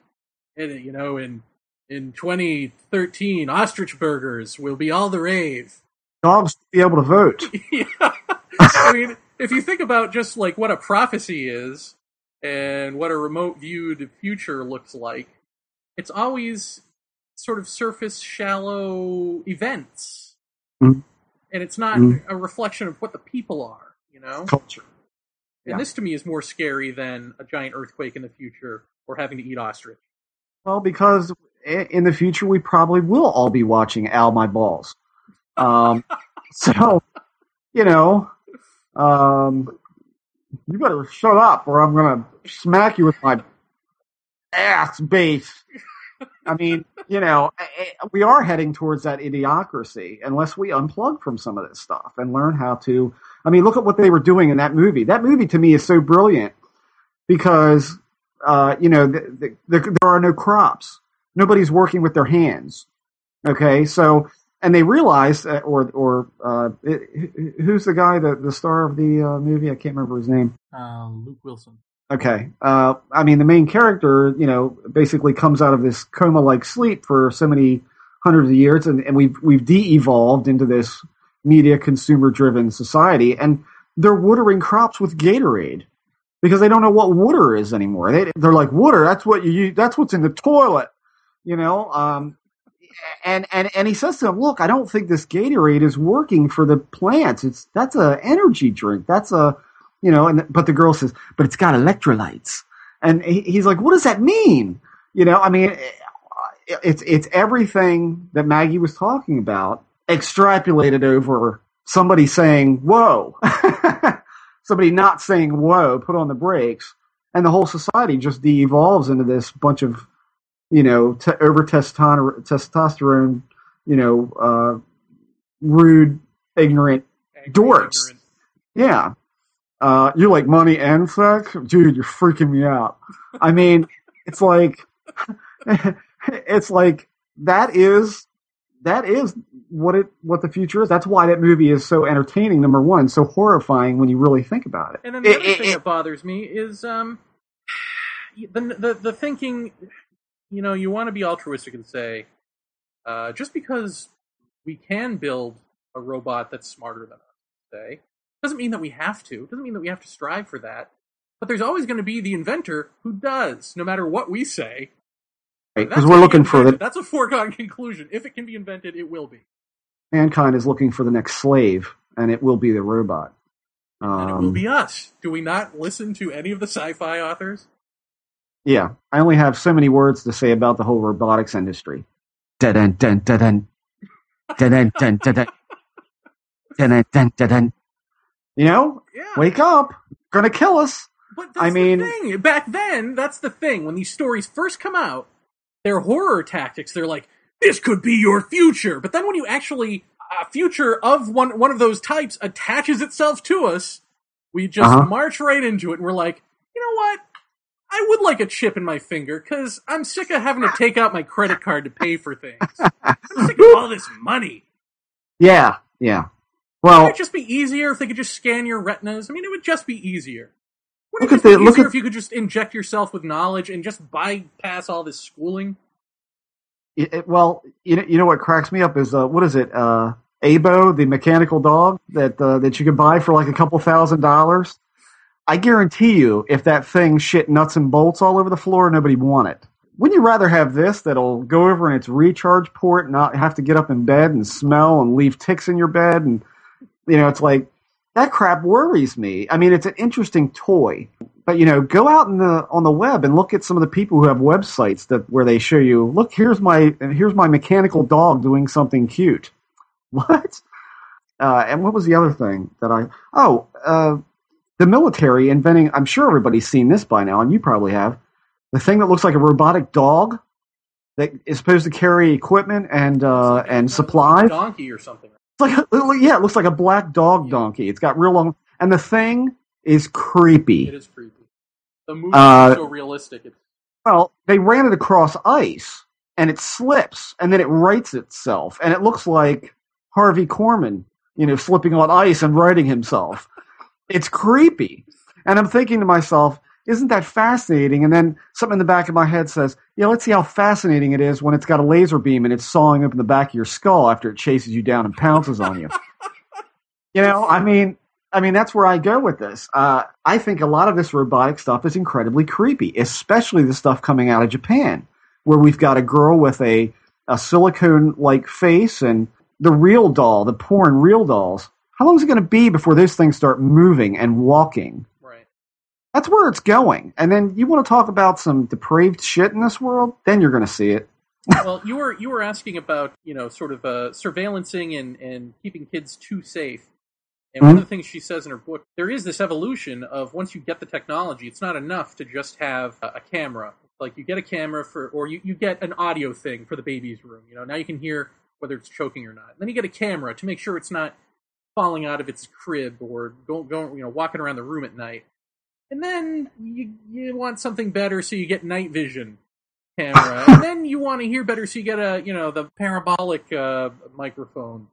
you know, in in 2013, ostrich burgers will be all the rave. dogs should be able to vote. yeah. I mean, if you think about just like what a prophecy is and what a remote viewed future looks like, it's always sort of surface shallow events. Mhm. And it's not Mhm. a reflection of what the people are, you know? Culture. And Yeah. this to me is more scary than a giant earthquake in the future or having to eat ostrich. Well, because in the future we probably will all be watching Ow My Balls. Um, so, you know, um, you better shut up or I'm going to smack you with my ass base. I mean, you know, we are heading towards that idiocracy unless we unplug from some of this stuff and learn how to. I mean, look at what they were doing in that movie. That movie to me is so brilliant because, uh, you know, the, the, the, there are no crops. Nobody's working with their hands. Okay, so and they realize, uh, or or uh, it, who's the guy, the the star of the uh, movie? I can't remember his name. Uh, Luke Wilson. Okay. Uh, I mean, the main character, you know, basically comes out of this coma-like sleep for so many hundreds of years, and, and we've we've de-evolved into this media consumer-driven society, and they're watering crops with Gatorade because they don't know what water is anymore. They they're like water. That's what you. That's what's in the toilet. You know. Um, and and and he says to him, "Look, I don't think this Gatorade is working for the plants. It's that's a energy drink. That's a you know." And but the girl says, "But it's got electrolytes." And he, he's like, "What does that mean?" You know, I mean, it- it's it's everything that Maggie was talking about extrapolated over somebody saying "whoa," somebody not saying "whoa," put on the brakes, and the whole society just de-evolves into this bunch of you know, t- over testosterone, you know, uh, rude, ignorant dorks. Yeah. Uh, you like money and sex? Dude, you're freaking me out. I mean, it's like, it's like, that is, that is what it, what the future is. That's why that movie is so entertaining, number one, so horrifying when you really think about it. And then the It- other it- thing it- that bothers me is um, the, the the thinking. You know, you want to be altruistic and say, uh, just because we can build a robot that's smarter than us, say, doesn't mean that we have to. Doesn't mean that we have to strive for that. But there's always going to be the inventor who does, no matter what we say. Right, That's 'cause we're looking for the. That's a foregone conclusion. If it can be invented, it will be. Mankind is looking for the next slave, and it will be the robot. And it Um, will be us. Do we not listen to any of the sci-fi authors? Yeah, I only have so many words to say about the whole robotics industry. Dun dun dun dun dun dun dun dun dun dun dun dun dun dun. You know, wake up! Gonna kill us. But I mean, thing. Back then, that's the thing. When these stories first come out, they're horror tactics. They're like, this could be your future. But then when you actually, a future of one, one of those types attaches itself to us, we just Uh-huh. march right into it and we're like, you know what? I would like a chip in my finger because I'm sick of having to take out my credit card to pay for things. I'm sick of all this money. yeah, yeah. Well, it would just be easier if they could just scan your retinas? I mean, it would just be easier. Look at the look at if you could just inject yourself with knowledge and just bypass all this schooling? it, it- well, you know, you know what cracks me up is uh, what is it? Uh, Aibo, the mechanical dog that uh, that you can buy for like a couple thousand dollars. I guarantee you, if that thing shit nuts and bolts all over the floor, nobody want it. Wouldn't you rather have this that'll go over in its recharge port, and not have to get up in bed and smell and leave ticks in your bed, and you know, it's like that crap worries me. I mean, it's an interesting toy, but you know, go out in the on the web and look at some of the people who have websites that where they show you, look, here's my here's my mechanical dog doing something cute. What? Uh, and what was the other thing that I? Oh, uh, the military inventing. I'm sure everybody's seen this by now, and you probably have. The thing that looks like a robotic dog that is supposed to carry equipment and uh, and supplies. Donkey or something. Like a, yeah, it looks like a black dog donkey. It's got real long, and the thing is creepy. It is creepy. The movie Uh, is so realistic. It's Well, they ran it across ice, and it slips, and then it rights itself, and it looks like Harvey Korman, you know, slipping on ice and righting himself. It's creepy, and I'm thinking to myself, isn't that fascinating? And then something in the back of my head says, yeah, let's see how fascinating it is when it's got a laser beam and it's sawing up in the back of your skull after it chases you down and pounces on you. you know, I mean, I mean, that's where I go with this. Uh, I think a lot of this robotic stuff is incredibly creepy, especially the stuff coming out of Japan, where we've got a girl with a, a silicone like face and the real doll, the porn real dolls. How long is it going to be before those things start moving and walking? That's where it's going. And then you want to talk about some depraved shit in this world? Then you're going to see it. well, you were you were asking about you know sort of uh, surveillancing and and keeping kids too safe. And one of the things she says in her book, there is this evolution of once you get the technology, it's not enough to just have a, a camera. Like you get a camera for, or you, you get an audio thing for the baby's room. You know, now you can hear whether it's choking or not. then you get a camera to make sure it's not falling out of its crib or going, going you know, walking around the room at night. And then you you want something better, so you get night vision camera. and then you want to hear better, so you get a you know the parabolic uh, microphone.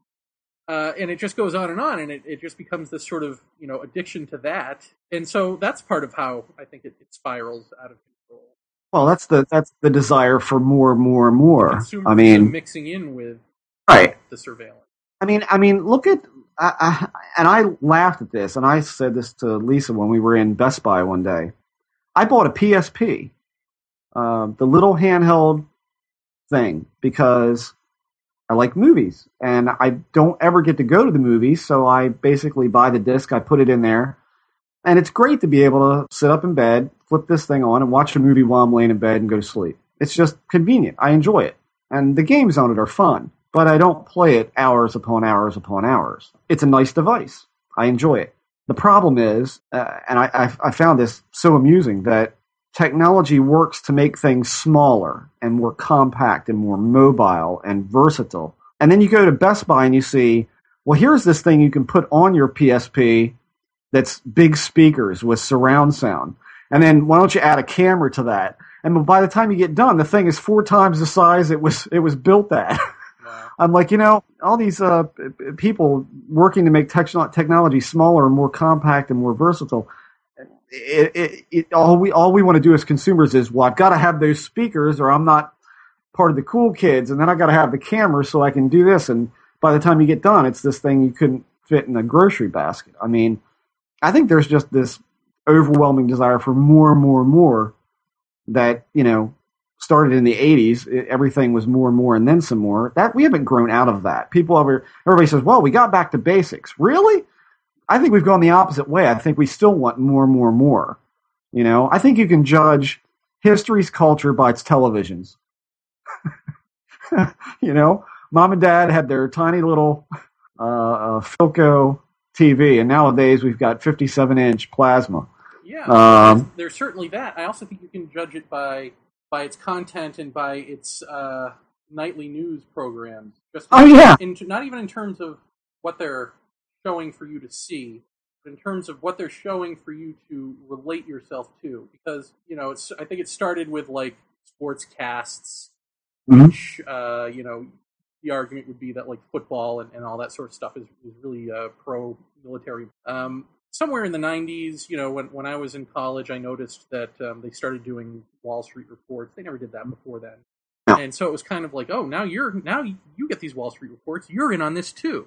Uh, and it just goes on and on, and it, it just becomes this sort of you know addiction to that. And so that's part of how I think it, it spirals out of control. Well, that's the that's the desire for more, more, more. I mean, mixing in with right. the surveillance. I mean, I mean, look at, I, and I laughed at this, and I said this to Lisa when we were in Best Buy one day. I bought a PSP, uh, the little handheld thing, because I like movies, and I don't ever get to go to the movies, so I basically buy the disc, I put it in there, and it's great to be able to sit up in bed, flip this thing on, and watch a movie while I'm laying in bed and go to sleep. It's just convenient. I enjoy it, and the games on it are fun but I don't play it hours upon hours upon hours. It's a nice device. I enjoy it. The problem is, uh, and I, I, I found this so amusing, that technology works to make things smaller and more compact and more mobile and versatile. And then you go to Best Buy and you see, well, here's this thing you can put on your PSP that's big speakers with surround sound. And then why don't you add a camera to that? And by the time you get done, the thing is four times the size it was it was built at. I'm like, you know, all these uh, people working to make techno- technology smaller and more compact and more versatile. It, it, it, all we all we want to do as consumers is, well, I've got to have those speakers, or I'm not part of the cool kids, and then I got to have the camera so I can do this. And by the time you get done, it's this thing you couldn't fit in a grocery basket. I mean, I think there's just this overwhelming desire for more and more and more that you know started in the 80s everything was more and more and then some more. That we haven't grown out of that. People ever everybody says well we got back to basics. Really? I think we've gone the opposite way. I think we still want more and more and more. You know i think you can judge history's culture by its televisions. You know mom and dad had their tiny little uh, uh, Philco TV, and nowadays we've got 57 inch plasma. Yeah, Um, there's certainly that. I also think you can judge it by by its content and by its uh, nightly news programs. Just Oh, yeah. in, not even in terms of what they're showing for you to see, but in terms of what they're showing for you to relate yourself to. Because you know, it's I think it started with like sports casts, Mhm. which uh, you know the argument would be that like football and, and all that sort of stuff is, is really uh, pro military. Um, somewhere in the 90s, you know, when, when I was in college, I noticed that um, they started doing Wall Street reports. They never did that before then. And so it was kind of like, oh, now you're now you get these Wall Street reports. You're in on this too.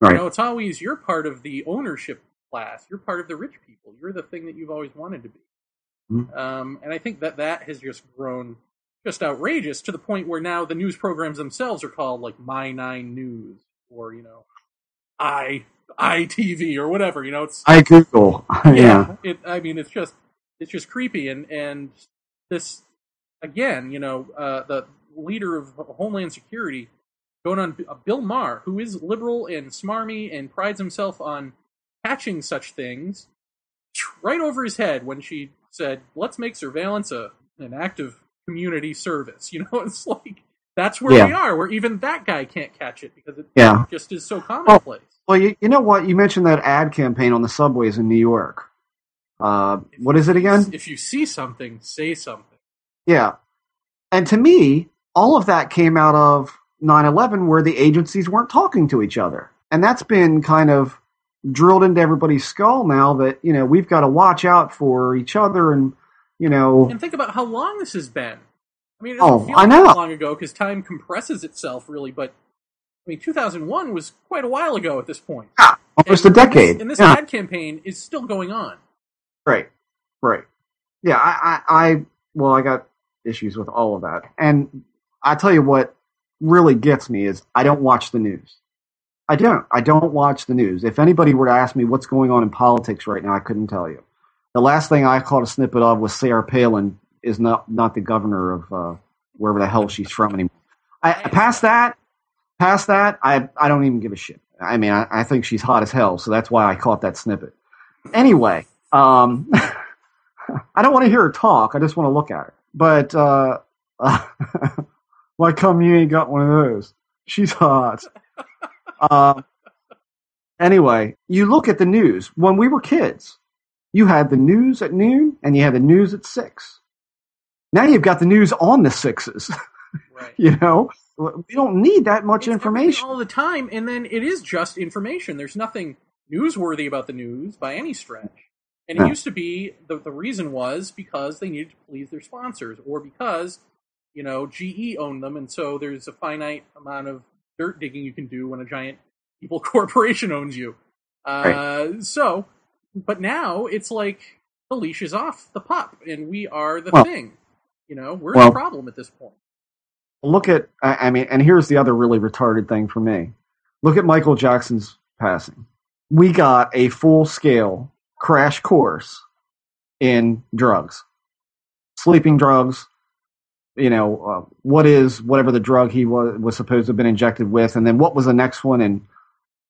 Right. You know, it's always you're part of the ownership class. You're part of the rich people. You're the thing that you've always wanted to be. Mhm. Um, and I think that that has just grown just outrageous to the point where now the news programs themselves are called like My Nine News or you know, I ITV or whatever. You know, it's I Google. yeah. yeah, it. I mean, it's just it's just creepy, and and this again, you know, uh, the leader of Homeland Security going on uh, Bill Maher, who is liberal and smarmy and prides himself on catching such things, right over his head when she said, "Let's make surveillance a an active community service." You know, it's like that's where Yeah. we are, where even that guy can't catch it because it Yeah. just is so commonplace. Well, you, you know what? You mentioned that ad campaign on the subways in New York. Uh, what is it again? If you see something, say something. Yeah. And to me, all of that came out of 9 11 where the agencies weren't talking to each other. And that's been kind of drilled into everybody's skull now that, you know, we've got to watch out for each other and, you know, And think about how long this has been. I mean, it Oh, doesn't feel I know. that long ago because time compresses itself really, but I mean, 2001 was quite a while ago at this point. almost a And this- decade. And this yeah. ad campaign is still going on. Right. Right. Yeah, I, I, I well, I got issues with all of that. And I tell you what really gets me is I don't watch the news. I don't. I don't watch the news. If anybody were to ask me what's going on in politics right now, I couldn't tell you. The last thing I caught a snippet of was Sarah Palin is not not the governor of uh, wherever the hell she's from anymore. I past that, past that, I I don't even give a shit. I mean, I, I think she's hot as hell, so that's why I caught that snippet. Anyway, um, I don't want to hear her talk. I just want to look at her. But uh, why come you ain't got one of those? She's hot. um, anyway, you look at the news. When we were kids, you had the news at noon and you had the news at six. Now you've got the news on the sixes. Right. you know, we don't need that much information. all the time, and then it is just information. There's nothing newsworthy about the news by any stretch. And it No. used to be the the reason was because they needed to please their sponsors, or because you know GE owned them, and so there's a finite amount of dirt digging you can do when a giant evil corporation owns you. Uh, So, but now it's like the leash is off the pup, and we are the Well- thing. You know, we're well- the problem at this point. Look at I mean, and here's the other really retarded thing for me. Look at Michael Jackson's passing. We got a full scale crash course in drugs, sleeping drugs. You know, uh, what is whatever the drug he was was supposed to have been injected with, and then what was the next one, and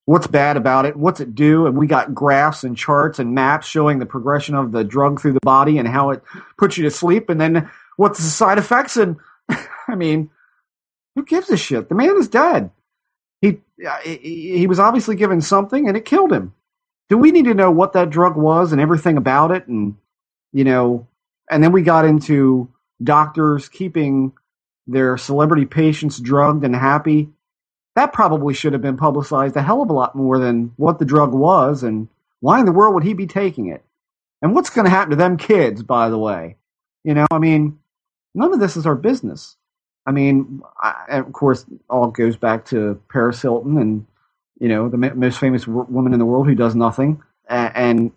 what's bad about it, what's it do, and we got graphs and charts and maps showing the progression of the drug through the body and how it puts you to sleep, and then what's the side effects, and I mean, who gives a shit? The man is dead. He uh, he, he was obviously given something and it killed him. Do we need to know what that drug was and everything about it? And you know, and then we got into doctors keeping their celebrity patients drugged and happy. That probably should have been publicized a hell of a lot more than what the drug was and why in the world would he be taking it? And what's going to happen to them kids, by the way? You know, I mean, none of this is our business. I mean, I, of course, all goes back to Paris Hilton and you know the most famous woman in the world who does nothing, and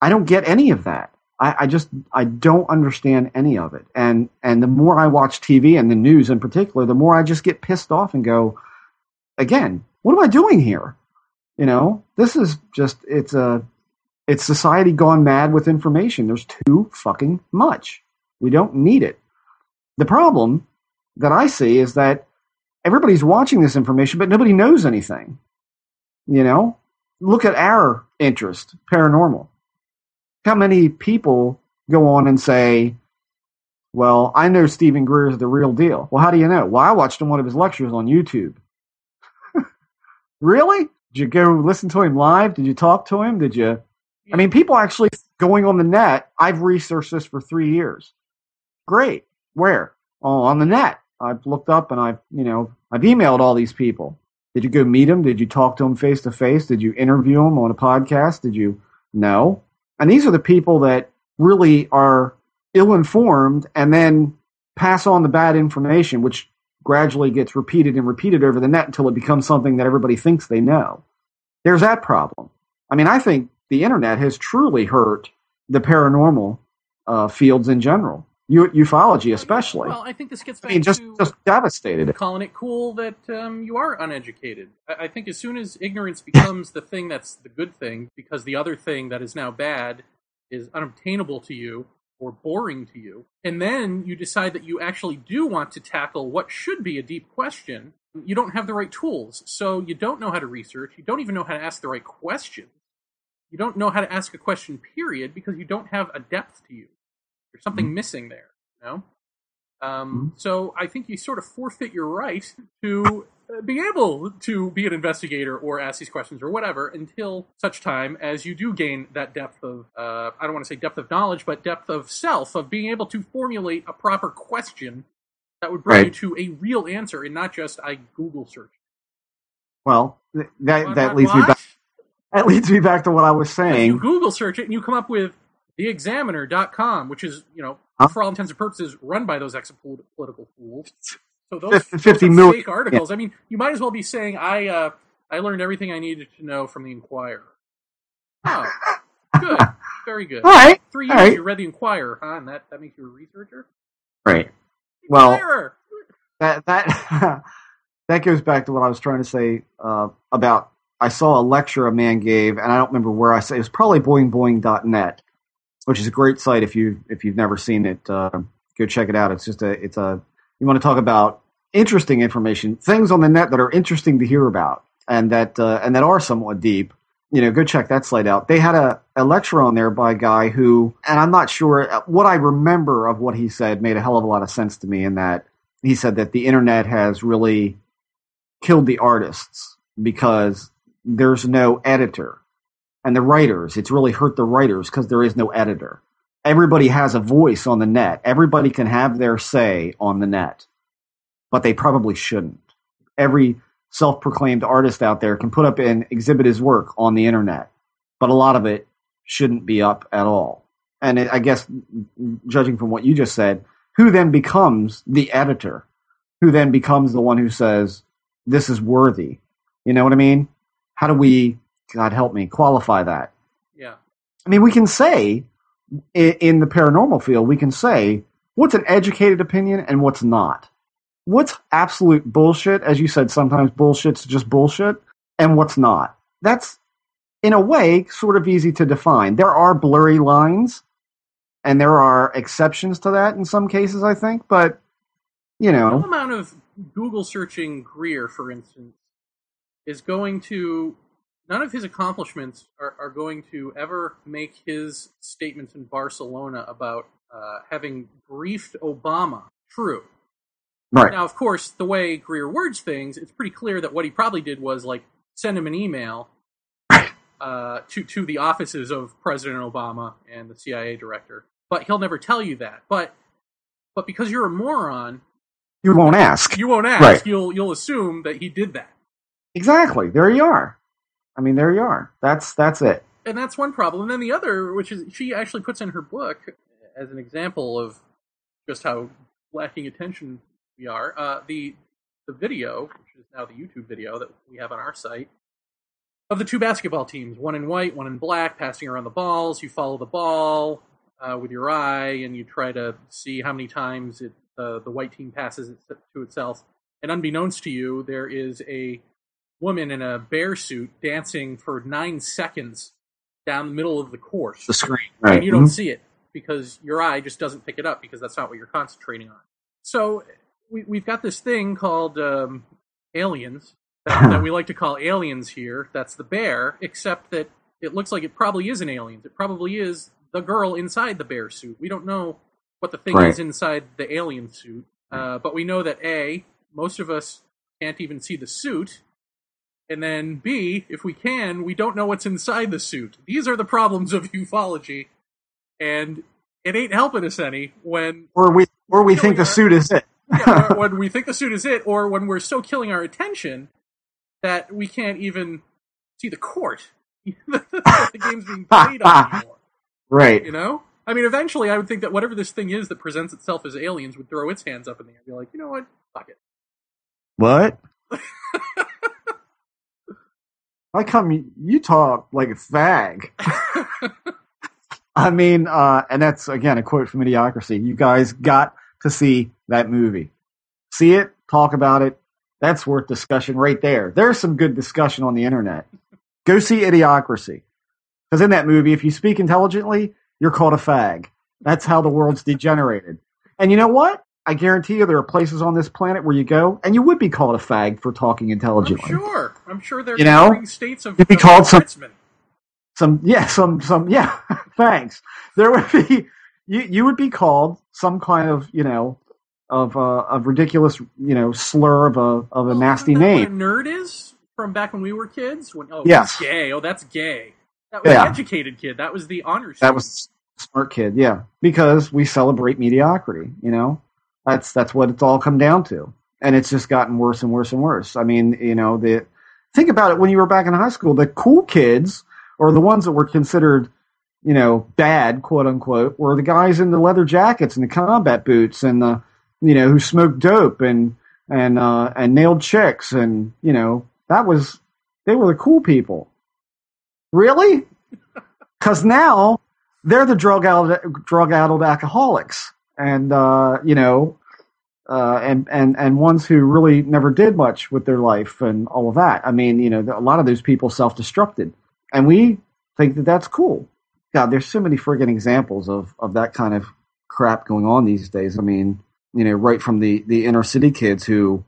I don't get any of that. I, I just I don't understand any of it. And and the more I watch TV and the news in particular, the more I just get pissed off and go, again, what am I doing here? You know, this is just it's a it's society gone mad with information. There's too fucking much. We don't need it. The problem that I see is that everybody's watching this information, but nobody knows anything. You know, look at our interest, paranormal. How many people go on and say, well, I know Steven Greer is the real deal. Well, how do you know? Well, I watched one of his lectures on YouTube. really? Did you go listen to him live? Did you talk to him? Did you? I mean, people actually going on the net. I've researched this for three years. Great. Where? Oh, on the net. I've looked up and I've, you know, I've emailed all these people. Did you go meet them? Did you talk to them face to face? Did you interview them on a podcast? Did you? No. And these are the people that really are ill informed and then pass on the bad information, which gradually gets repeated and repeated over the net until it becomes something that everybody thinks they know. There's that problem. I mean, I think the internet has truly hurt the paranormal uh, fields in general, U- ufology especially. Well, I think this gets I mean, just to just devastated calling it cool that um, you are uneducated. I, I think as soon as ignorance becomes the thing that's the good thing, because the other thing that is now bad is unobtainable to you or boring to you, and then you decide that you actually do want to tackle what should be a deep question, you don't have the right tools. So you don't know how to research, you don't even know how to ask the right questions. You don't know how to ask a question, period, because you don't have a depth to you. There's something Mhm. missing there, you know? Um, So I think you sort of forfeit your right to uh, be able to be an investigator or ask these questions or whatever until such time as you do gain that depth of, uh, I don't want to say depth of knowledge, but depth of self, of being able to formulate a proper question that would bring Right. you to a real answer and not just I Google search. Well, th- that that leads me back. That leads me back to what I was You saying. Google search it and you come up with theexaminer.com, which is, you know, Huh? for all intents and purposes, run by those ex-political fools. So those, Fif- those million- fake articles. I mean, you might as well be saying, I, uh, I learned everything I needed to know from the Inquirer. Oh, good. Very good. All right, Three years right. you read the Inquirer, huh? And that, that makes you a researcher? Right. Well, that that that goes back to what I was trying to say uh, about. I saw a lecture a man gave, and I don't remember where I said it was probably boingboing.net, which is a great site if you if you've never seen it. Uh, go check it out. It's just a it's a you want to talk about interesting information, things on the net that are interesting to hear about, and that uh, and that are somewhat deep. You know, go check that site out. They had a, a lecture on there by a guy who, and I'm not sure what I remember of what he said made a hell of a lot of sense to me. In that he said that the internet has really killed the artists because there's no editor and the writers. It's really hurt the writers because there is no editor. Everybody has a voice on the net. Everybody can have their say on the net but they probably shouldn't. Every self-proclaimed artist out there can put up and exhibit his work on the internet but a lot of it shouldn't be up at all. And it, i guess judging from what you just said who then becomes the editor? Who then becomes the one who says this is worthy. You know what i mean? How do we god help me qualify that. Yeah. i mean we can say i- in the paranormal field we can say what's an educated opinion and what's not? What's absolute bullshit as you said sometimes bullshit's just bullshit and what's not? That's in a way sort of easy to define. There are blurry lines and there are exceptions to that in some cases i think but you No know amount of Google searching Greer, for instance, is going to none of his accomplishments are, are going to ever make his statements in Barcelona about uh, having briefed Obama true. right Now, of course, the way Greer words things, it's pretty clear that what he probably did was like send him an email uh, to to the offices of President Obama and the CIA director. But he'll never tell you that. But but because you're a moron, you won't ask you won't ask. Right. You'll you'll assume that he did that, Exactly. There you are. I mean, there you are. That's that's it. and that's one problem. And then the other, which is she actually puts in her book as an example of just how lacking attention we are. Uh, the the video, which is now the YouTube video that we have on our site, of the two basketball teams, one in white, one in black, passing around the balls. You follow the ball uh, with your eye, and you try to see how many times it, uh, the white team passes it to itself. And unbeknownst to you, there is a woman in a bear suit dancing for nine seconds down the middle of the course. The screen. Right. And you don't Mhm. see it because your eye just doesn't pick it up because that's not what you're concentrating on. So we, we've got this thing called um, aliens that, that we like to call aliens here. That's the bear, except that it looks like it probably is an alien. It probably is the girl inside the bear suit. We don't know what the thing Right. is inside the alien suit, uh, but we know that A, most of us can't even see the suit. And then B, if we can, we don't know what's inside the suit. These are the problems of ufology, and it ain't helping us any when Or we or we think the suit is it. yeah, or when we think the suit is it, or when we're so killing our attention that we can't even see the court. the game's being played on anymore. Right. You know? I mean, eventually, I would think that whatever this thing is that presents itself as aliens would throw its hands up in the air and be like, you know what? Fuck it. What? I come, you talk like a fag. I mean, uh, and that's again a quote from Idiocracy. You guys got to see that movie. See it, talk about it. That's worth discussion right there. There's some good discussion on the internet. Go see Idiocracy. Because in that movie, if you speak intelligently, you're called a fag. That's how the world's degenerated. And you know what? I guarantee you there are places on this planet where you go and you would be called a fag for talking intelligently. I'm sure. I'm sure there's You know? states of, You'd be called some- some yeah some some yeah thanks there would be you you would be called some kind of you know of uh, of ridiculous you know slur of a of a nasty Isn't that name What a nerd is from back when we were kids. When oh, Yes. gay. Oh, that's gay. That was Yeah. educated kid. That was the honor that was smart kid yeah because we celebrate mediocrity you know that's that's what it's all come down to. And it's just gotten worse and worse and worse. I mean you know the think about it when you were back in high school the cool kids or the ones that were considered you know bad quote unquote were the guys in the leather jackets and the combat boots and the you know who smoked dope and and uh and nailed chicks and you know that was they were the cool people. Really? Because now they're the drug addled drug addled alcoholics and uh you know uh, and and and ones who really never did much with their life and all of that. I mean, you know, a lot of those people self-destructed, and we think that that's cool. God, there's so many friggin' examples of of that kind of crap going on these days. I mean, you know, right from the the inner city kids who,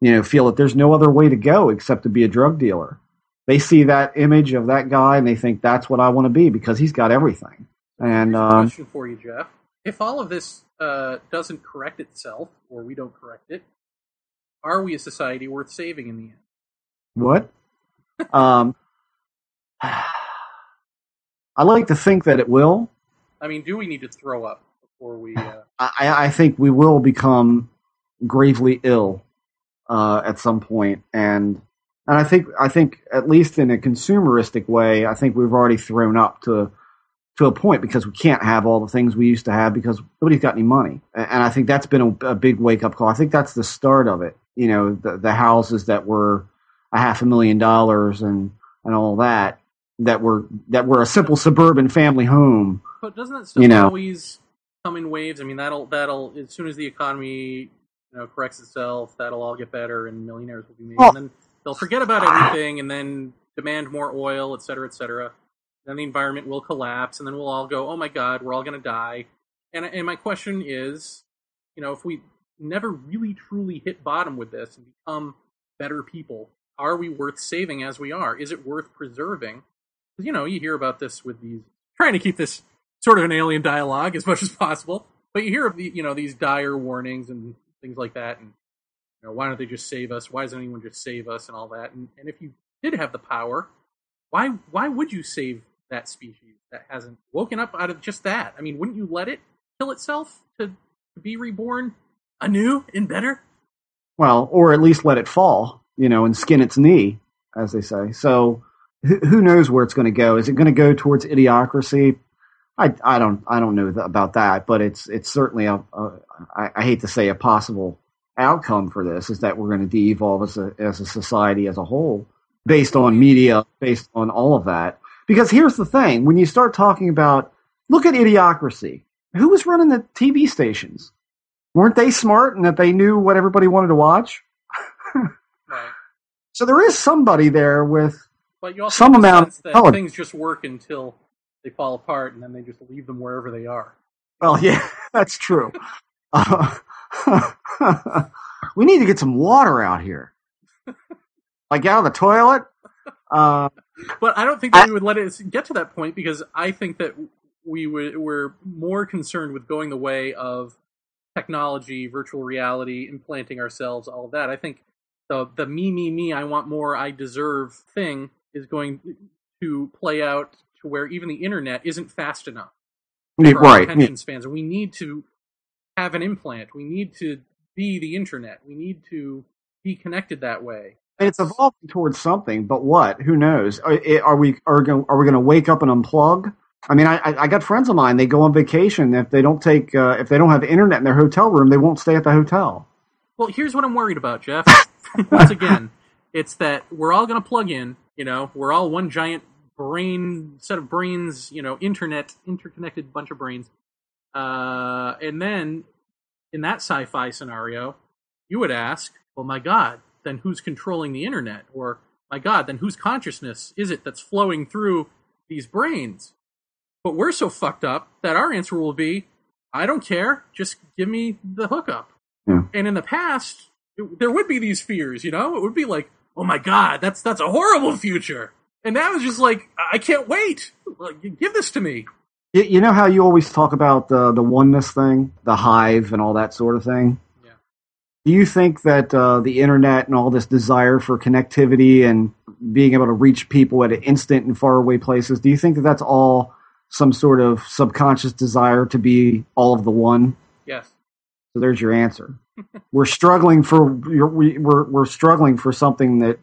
you know, feel that there's no other way to go except to be a drug dealer. They see that image of that guy and they think that's what I want to be because he's got everything. And um, question for you, Jeff. If all of this uh, doesn't correct itself, or we don't correct it, are we a society worth saving in the end? What? um, I like to think that it will. I mean, do we need to throw up before we? Uh, I, I think we will become gravely ill uh, at some point, and and I think I think at least in a consumeristic way, I think we've already thrown up to to a point because we can't have all the things we used to have because nobody's got any money, and I think that's been a, a big wake up call. I think that's the start of it. You know, the, the houses that were a half a million dollars and and all that that were that were a simple suburban family home. but doesn't that stuff You know. always come in waves? I mean, that'll that'll as soon as the economy you know corrects itself, that'll all get better, and millionaires will be made, Well- and then they'll forget about everything, and then demand more oil, et cetera, et cetera. Then the environment will collapse, and then we'll all go, "Oh my God, we're all going to die." And and my question is, you know, if we never really truly hit bottom with this and become better people, are we worth saving as we are? Is it worth preserving? 'Cause, you know, you hear about this with these trying to keep this sort of an alien dialogue as much as possible, but you hear of the, you know these dire warnings and things like that, and you know why don't they just save us? Why doesn't anyone just save us and all that? And, and if you did have the power, why why would you save that species that hasn't woken up out of just that? I mean, wouldn't you let it kill itself to, to be reborn anew and better? Well, or at least let it fall, you know, and skin its knee, as they say. So who, who knows where it's going to go? Is it going to go towards idiocracy? I, I don't I don't know about that, but it's it's certainly a, a I, I hate to say a possible outcome for this is that we're going to de-evolve as a as a society as a whole based on media, based on all of that. Because here's the thing: when you start talking about look at idiocracy, who was running the TV stations? Weren't they smart and that they knew what everybody wanted to watch? Right. So there is somebody there with But you also Some amount of that things just work until they fall apart, and then they just leave them wherever they are. Well, yeah, that's true. Uh, we need to get some water out here, like out of the toilet. Uh, But I don't think that we would let it get to that point because I think that we would we're more concerned with going the way of technology, virtual reality, implanting ourselves, all of that. I think the the me me me I want more I deserve thing is going to play out to where even the internet isn't fast enough for our right, attention yeah. spans, we need to have an implant. We need to be the internet. We need to be connected that way. It's evolving towards something, but what? Who knows? Are, are we are going are we going to wake up and unplug? I mean, I, I got friends of mine. They go on vacation. If they don't take uh, if they don't have internet in their hotel room, they won't stay at the hotel. Well, here's what I'm worried about, Jeff. Once again, it's that we're all going to plug in You know, we're all one giant brain set of brains. You know, internet interconnected bunch of brains. Uh, and then in that sci-fi scenario, you would ask, "Well, my God, then who's controlling the internet?" Or, "My God, then whose consciousness is it that's flowing through these brains?" But we're so fucked up that our answer will be, "I don't care. Just give me the hookup." Yeah. And in the past, it, there would be these fears. You know, it would be like, "Oh my God, that's that's a horrible future." And now it's just like, I can't wait. Give this to me. You, you know how you always talk about the the oneness thing, the hive, and all that sort of thing. Do you think that uh, the internet and all this desire for connectivity and being able to reach people at an instant and faraway places, do you think that that's all some sort of subconscious desire to be all of the one? Yes. So there's your answer. we're struggling for we- we're we're struggling for something that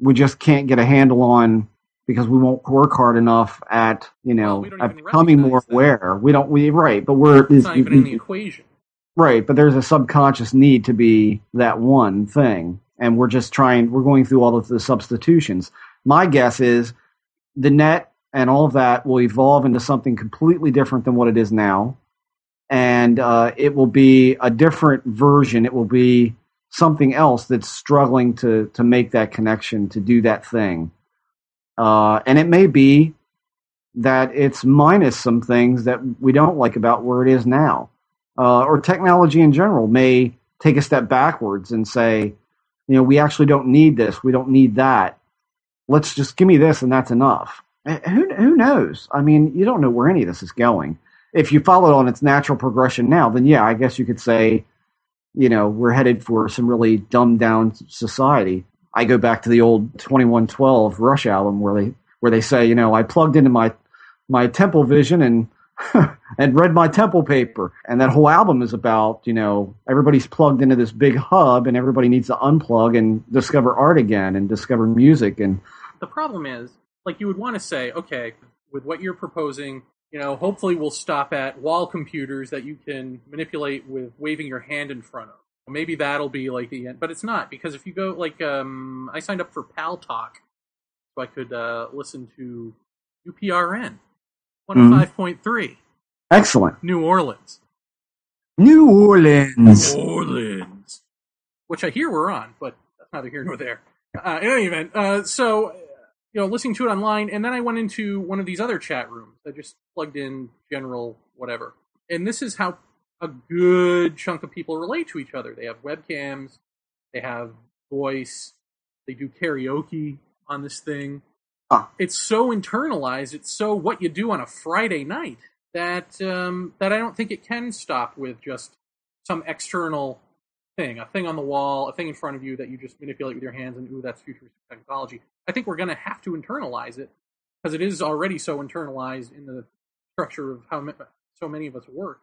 we just can't get a handle on because we won't work hard enough at you know we at becoming more aware. We don't we right, but we're It's not even in the equation. Right, but there's a subconscious need to be that one thing, and we're just trying. We're going through all of the substitutions. My guess is the net and all of that will evolve into something completely different than what it is now, and uh, it will be a different version. It will be something else that's struggling to to make that connection to do that thing. Uh, and it may be that it's minus some things that we don't like about where it is now. Uh, or technology in general may take a step backwards and say, you know, we actually don't need this. We don't need that. Let's just give me this and that's enough. Eh, Who, who knows? I mean, you don't know where any of this is going. If you follow it on its natural progression now, then yeah, I guess you could say, you know, we're headed for some really dumbed down society. I go back to the old 2112 Rush album where they where they say, you know, I plugged into my my temple vision and and read my temple paper. And that whole album is about, you know, everybody's plugged into this big hub and everybody needs to unplug and discover art again and discover music and The problem is, like, you would want to say, okay, with what you're proposing, you know, hopefully we'll stop at wall computers that you can manipulate with waving your hand in front of. Maybe that'll be like the end, but it's not because if you go like, um, I signed up for Paltalk so I could uh, listen to UPRN 105.3 excellent. New Orleans. New Orleans. New Orleans, which I hear we're on, but that's neither here nor there. Uh, in any event, uh, so you know, listening to it online, and then I went into one of these other chat rooms. I just plugged in general whatever, and this is how a good chunk of people relate to each other. They have webcams, they have voice, they do karaoke on this thing. Huh. It's so internalized. It's so what you do on a Friday night that um, that I don't think it can stop with just some external thing, a thing on the wall, a thing in front of you that you just manipulate with your hands, and ooh, that's futuristic technology. I think we're going to have to internalize it because it is already so internalized in the structure of how ma- so many of us work.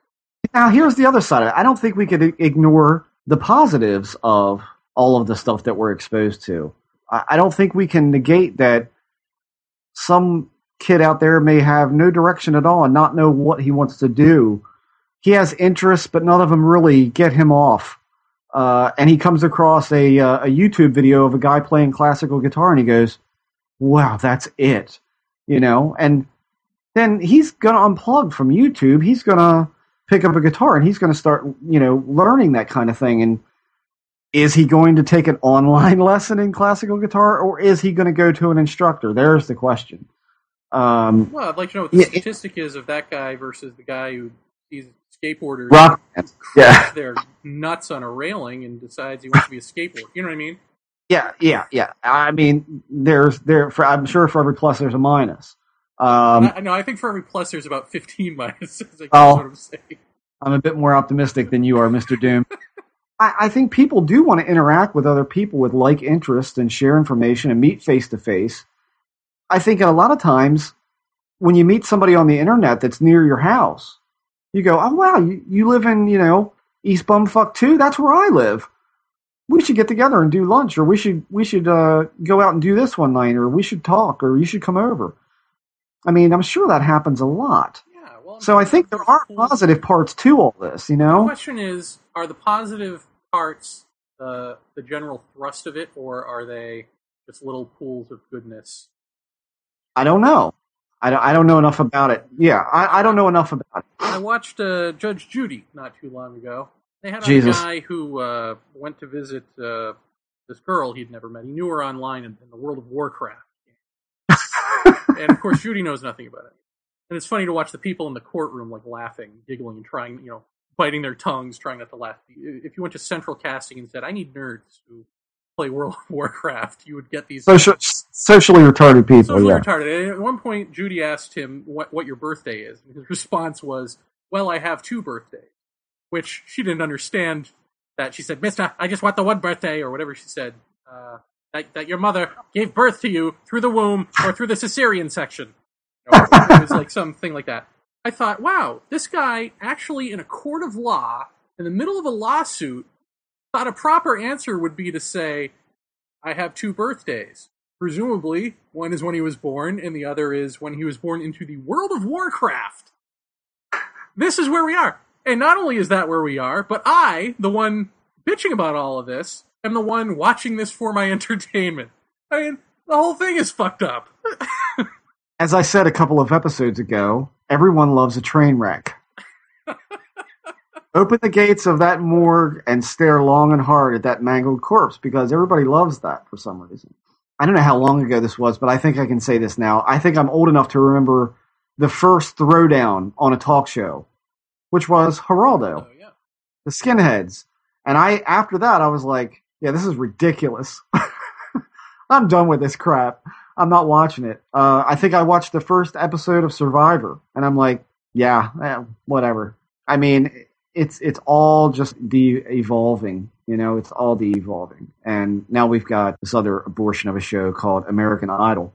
Now, here's the other side of it. I don't think we could ignore the positives of all of the stuff that we're exposed to. I I don't think we can negate that some kid out there may have no direction at all and not know what he wants to do. He has interests, but none of them really get him off. Uh, and he comes across a, uh, a YouTube video of a guy playing classical guitar and he goes, wow, that's it. You know, and then he's to unplug from YouTube. He's to pick up a guitar and he's to start, you know, learning that kind of thing. And is he going to take an online lesson in classical guitar or is he going to go to an instructor? There's the question. Um, Well, I'd like to know what the Yeah, statistic is of that guy versus the guy who sees skateboarders rock, yeah, their nuts on a railing and decides he wants to be a skateboarder. You know what I mean? yeah, yeah, yeah. I mean, there's there. For, I'm sure for every plus, there's a minus. Um, I, no, I think for every plus, there's about 15 minuses. I guess what I'm saying. I'm a bit more optimistic than you are, Mr. Doom. I, I think people do want to interact with other people with like interests and share information and meet face to face. I think a lot of times when you meet somebody on the internet that's near your house, you go, "Oh wow, you, you live in you know East Bumfuck too? That's where I live. We should get together and do lunch, or we should we should uh, go out and do this one night, or we should talk, or you should come over." I mean, I'm sure that happens a lot. Yeah, well, So I think there are positive parts to all this, you know, The question is: Are the positive parts uh, the general thrust of it, or are they just little pools of goodness. I don't know. I don't, I don't know enough about it. Yeah, I, I don't know enough about it. I watched uh, Judge Judy not too long ago. They had Jesus. a guy who uh, went to visit uh, this girl he'd never met. He knew her online in, in the World of Warcraft. and of course, Judy knows nothing about it. And it's funny to watch the people in the courtroom like laughing, giggling, and trying, you know, biting their tongues, trying not to laugh. If you went to Central Casting and said, "I need nerds who play World of Warcraft," you would get these Social, socially retarded people. socially yeah. retarded. And at one point, Judy asked him what, what your birthday is. And his response was, Well, I have two birthdays. Which she didn't understand that. She said, Mister, I just want the one birthday, or whatever she said. Uh, that, that your mother gave birth to you through the womb or through the cesarean section. You know, it was like something like that. I thought, wow, this guy actually in a court of law, in the middle of a lawsuit, thought a proper answer would be to say, I have two birthdays. Presumably, one is when he was born, and the other is when he was born into the world of Warcraft. This is where we are. And not only is that where we are, but I, the one bitching about all of this, am the one watching this for my entertainment. I mean, the whole thing is fucked up. As I said a couple of episodes ago, everyone loves a train wreck. Open the gates of that morgue and stare long and hard at that mangled corpse because everybody loves that for some reason. I don't know how long ago this was, but I think I can say this now. I think I'm old enough to remember the first throwdown on a talk show, which was Geraldo, oh, the skinheads. And I, after that, I was like, yeah, this is ridiculous. I'm done with this crap. I'm not watching it. Uh, I think I watched the first episode of Survivor, and I'm like, yeah, eh, whatever. I mean, it's it's all just de-evolving. You know, it's all de-evolving. And now we've got this other abortion of a show called American Idol,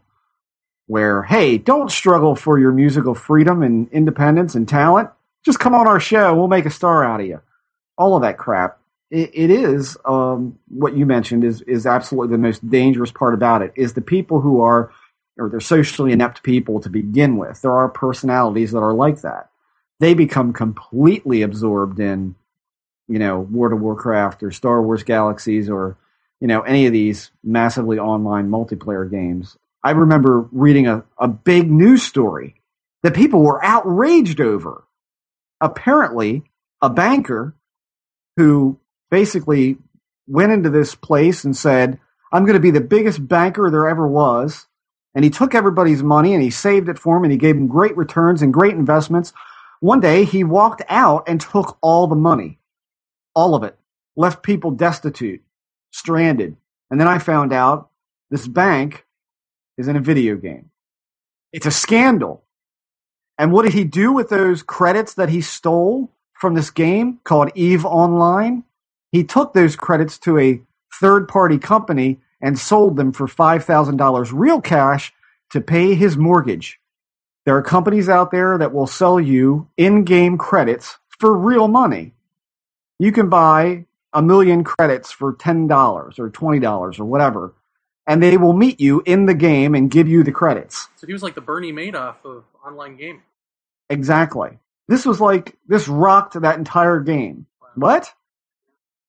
where hey, don't struggle for your musical freedom and independence and talent. Just come on our show. We'll make a star out of you. All of that crap. It, it is um, what you mentioned is is absolutely the most dangerous part about it is the people who are or they're socially inept people to begin with. There are personalities that are like that. They become completely absorbed in, you know, World of Warcraft or Star Wars Galaxies or, you know, any of these massively online multiplayer games. I remember reading a, a big news story that people were outraged over. Apparently, a banker who basically went into this place and said, I'm going to be the biggest banker there ever was. And he took everybody's money and he saved it for them and he gave them great returns and great investments. One day he walked out and took all the money, all of it, left people destitute, stranded. And then I found out this bank is in a video game. It's a scandal. And what did he do with those credits that he stole from this game called Eve Online? He took those credits to a third party company and sold them for $5,000 real cash to pay his mortgage. There are companies out there that will sell you in game credits for real money. You can buy a million credits for $10 or $20 or whatever, and they will meet you in the game and give you the credits. So he was like the Bernie Madoff of online gaming. Exactly. This was like, this rocked that entire game. What?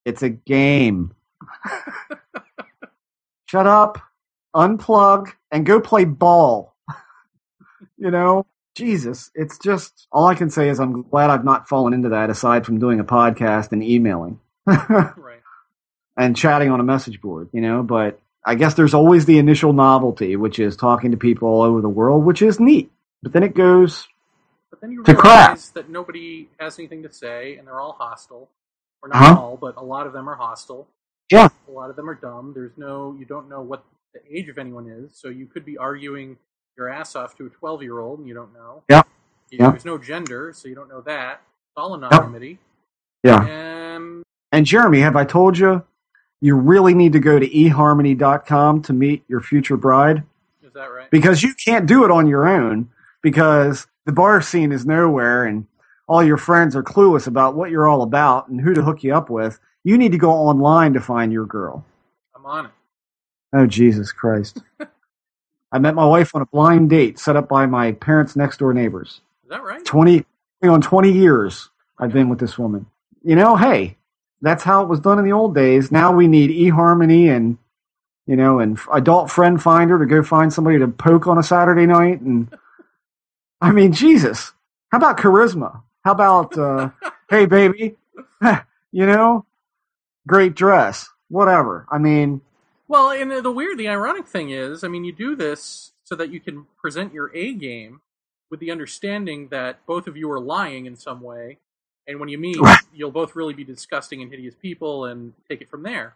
It's a game. Shut up, unplug, and go play ball. you know, Jesus, it's just all I can say is I'm glad I've not fallen into that aside from doing a podcast and emailing. right. And chatting on a message board, you know, but I guess there's always the initial novelty, which is talking to people all over the world, which is neat. But then it goes But then you to realize crap. that nobody has anything to say, and they're all hostile. Or not Uh-huh. all, but a lot of them are hostile. Yeah. A lot of them are dumb. There's no, you don't know what the age of anyone is, so you could be arguing your ass off to a 12 year old, and you don't know. Yeah. You- Yeah. There's no gender, so you don't know that. It's all anonymity. Yeah. Um, And Jeremy, have I told you you really need to go to eharmony.com to meet your future bride? is that right? Because you can't do it on your own because the bar scene is nowhere and all your friends are clueless about what you're all about and who to hook you up with. You need to go online to find your girl. I'm on it. Oh, Jesus Christ. I met my wife on a blind date set up by my parents' next door neighbors. Is that right? 20 on 20 years I've been with this woman. You know, hey, that's how it was done in the old days. Now we need eHarmony and you know, and adult friend finder to go find somebody to poke on a Saturday night. And I mean, Jesus, how about charisma? How about, uh, hey, baby, you know, great dress, whatever. I mean, well, and the weird, the ironic thing is, I mean, you do this so that you can present your A game with the understanding that both of you are lying in some way, and when you meet, you'll both really be disgusting and hideous people, and take it from there.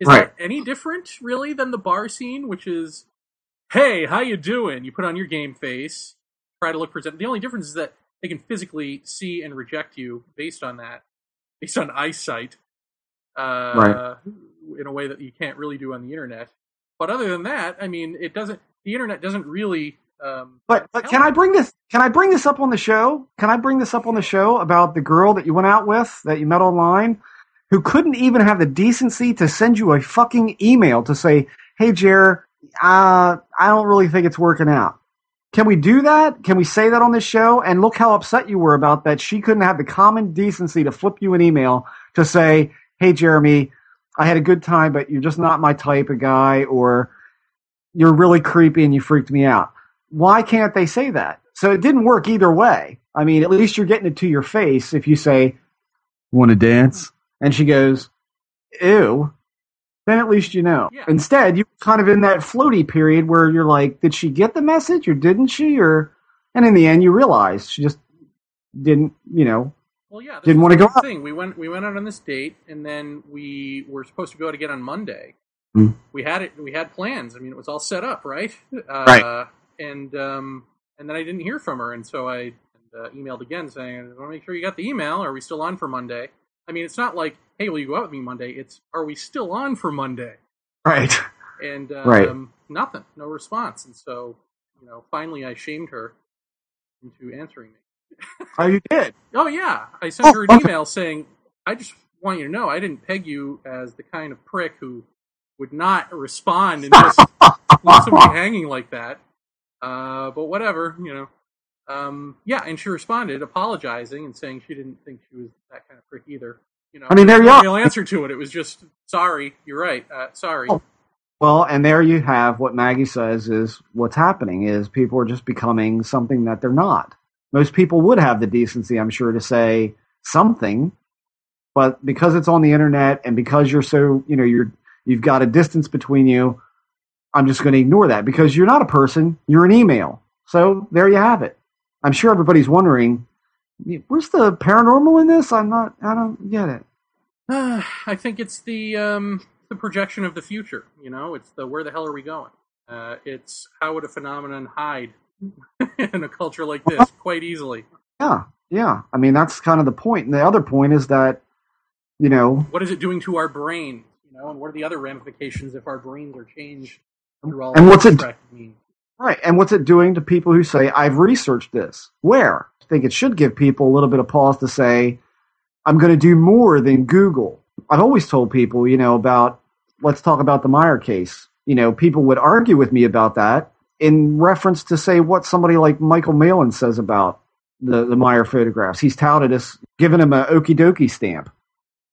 Is Right. that any different, really, than the bar scene, which is, "Hey, how you doing?" You put on your game face, try to look present. The only difference is that they can physically see and reject you based on that, based on eyesight, uh, Right. in a way that you can't really do on the internet. But other than that, I mean, it doesn't. The internet doesn't really. Um, But but can I bring this? Can I bring this up on the show? Can I bring this up on the show about the girl that you went out with that you met online, who couldn't even have the decency to send you a fucking email to say, "Hey, Jer, uh, I don't really think it's working out." Can we do that? Can we say that on this show? And look how upset you were about that. She couldn't have the common decency to flip you an email to say, "Hey, Jeremy, I had a good time, but you're just not my type of guy," or "You're really creepy and you freaked me out." why can't they say that? So it didn't work either way. I mean, at least you're getting it to your face if you say, "Want to dance?" and she goes, "Ew." Then at least you know. Instead, you're kind of in that floaty period where you're like, "Did she get the message or didn't she?" Or, and in the end, you realize she just didn't. You know, Well, yeah, didn't want to go out. Thing we went we went out on this date, and then we were supposed to go out again on Monday. Hmm. We had it. We had plans. I mean, it was all set up, right? Uh, Right. And um, and then I didn't hear from her, and so I uh, emailed again saying, "I want to make sure you got the email. Are we still on for Monday?" I mean, it's not like, "Hey, will you go out with me Monday?" It's, "Are we still on for Monday?" Right. And um, Right. nothing, no response. And so, you know, finally, I shamed her into answering me. Oh, you did. Oh yeah, I sent Oh, her an okay. email saying, "I just want you to know I didn't peg you as the kind of prick who would not respond and just leave somebody hanging like that." Uh, but whatever, you know. Um, yeah, and she responded, apologizing and saying she didn't think she was that kind of prick either. You know, I mean, there you no are. real answer to it. It was just, "Sorry, you're right. Uh, sorry." Oh. Well, and there you have what Maggie says is what's happening is people are just becoming something that they're not. Most people would have the decency, I'm sure, to say something, but because it's on the internet and because you're so, you know, you're you've got a distance between you, I'm just going to ignore that because you're not a person, you're an email. So there you have it. I'm sure everybody's wondering, where's the paranormal in this? I'm not, I don't get it. I think it's the um, the projection of the future. You know, it's the where the hell are we going? Uh, it's how would a phenomenon hide in a culture like this quite easily? Yeah, yeah. I mean, that's kind of the point. And the other point is that, you know, What is it doing to our brain? You know, and what are the other ramifications if our brains are changed And what's it- means? Right. And what's it doing to people who say, I've researched this? Where? I think it should give people a little bit of pause to say, I'm going to do more than Google. I've always told people, you know, about, let's talk about the Meier case. You know, people would argue with me about that in reference to say what somebody like Michael Malin says about the, the Meier photographs. He's touted as giving him a okie dokie stamp,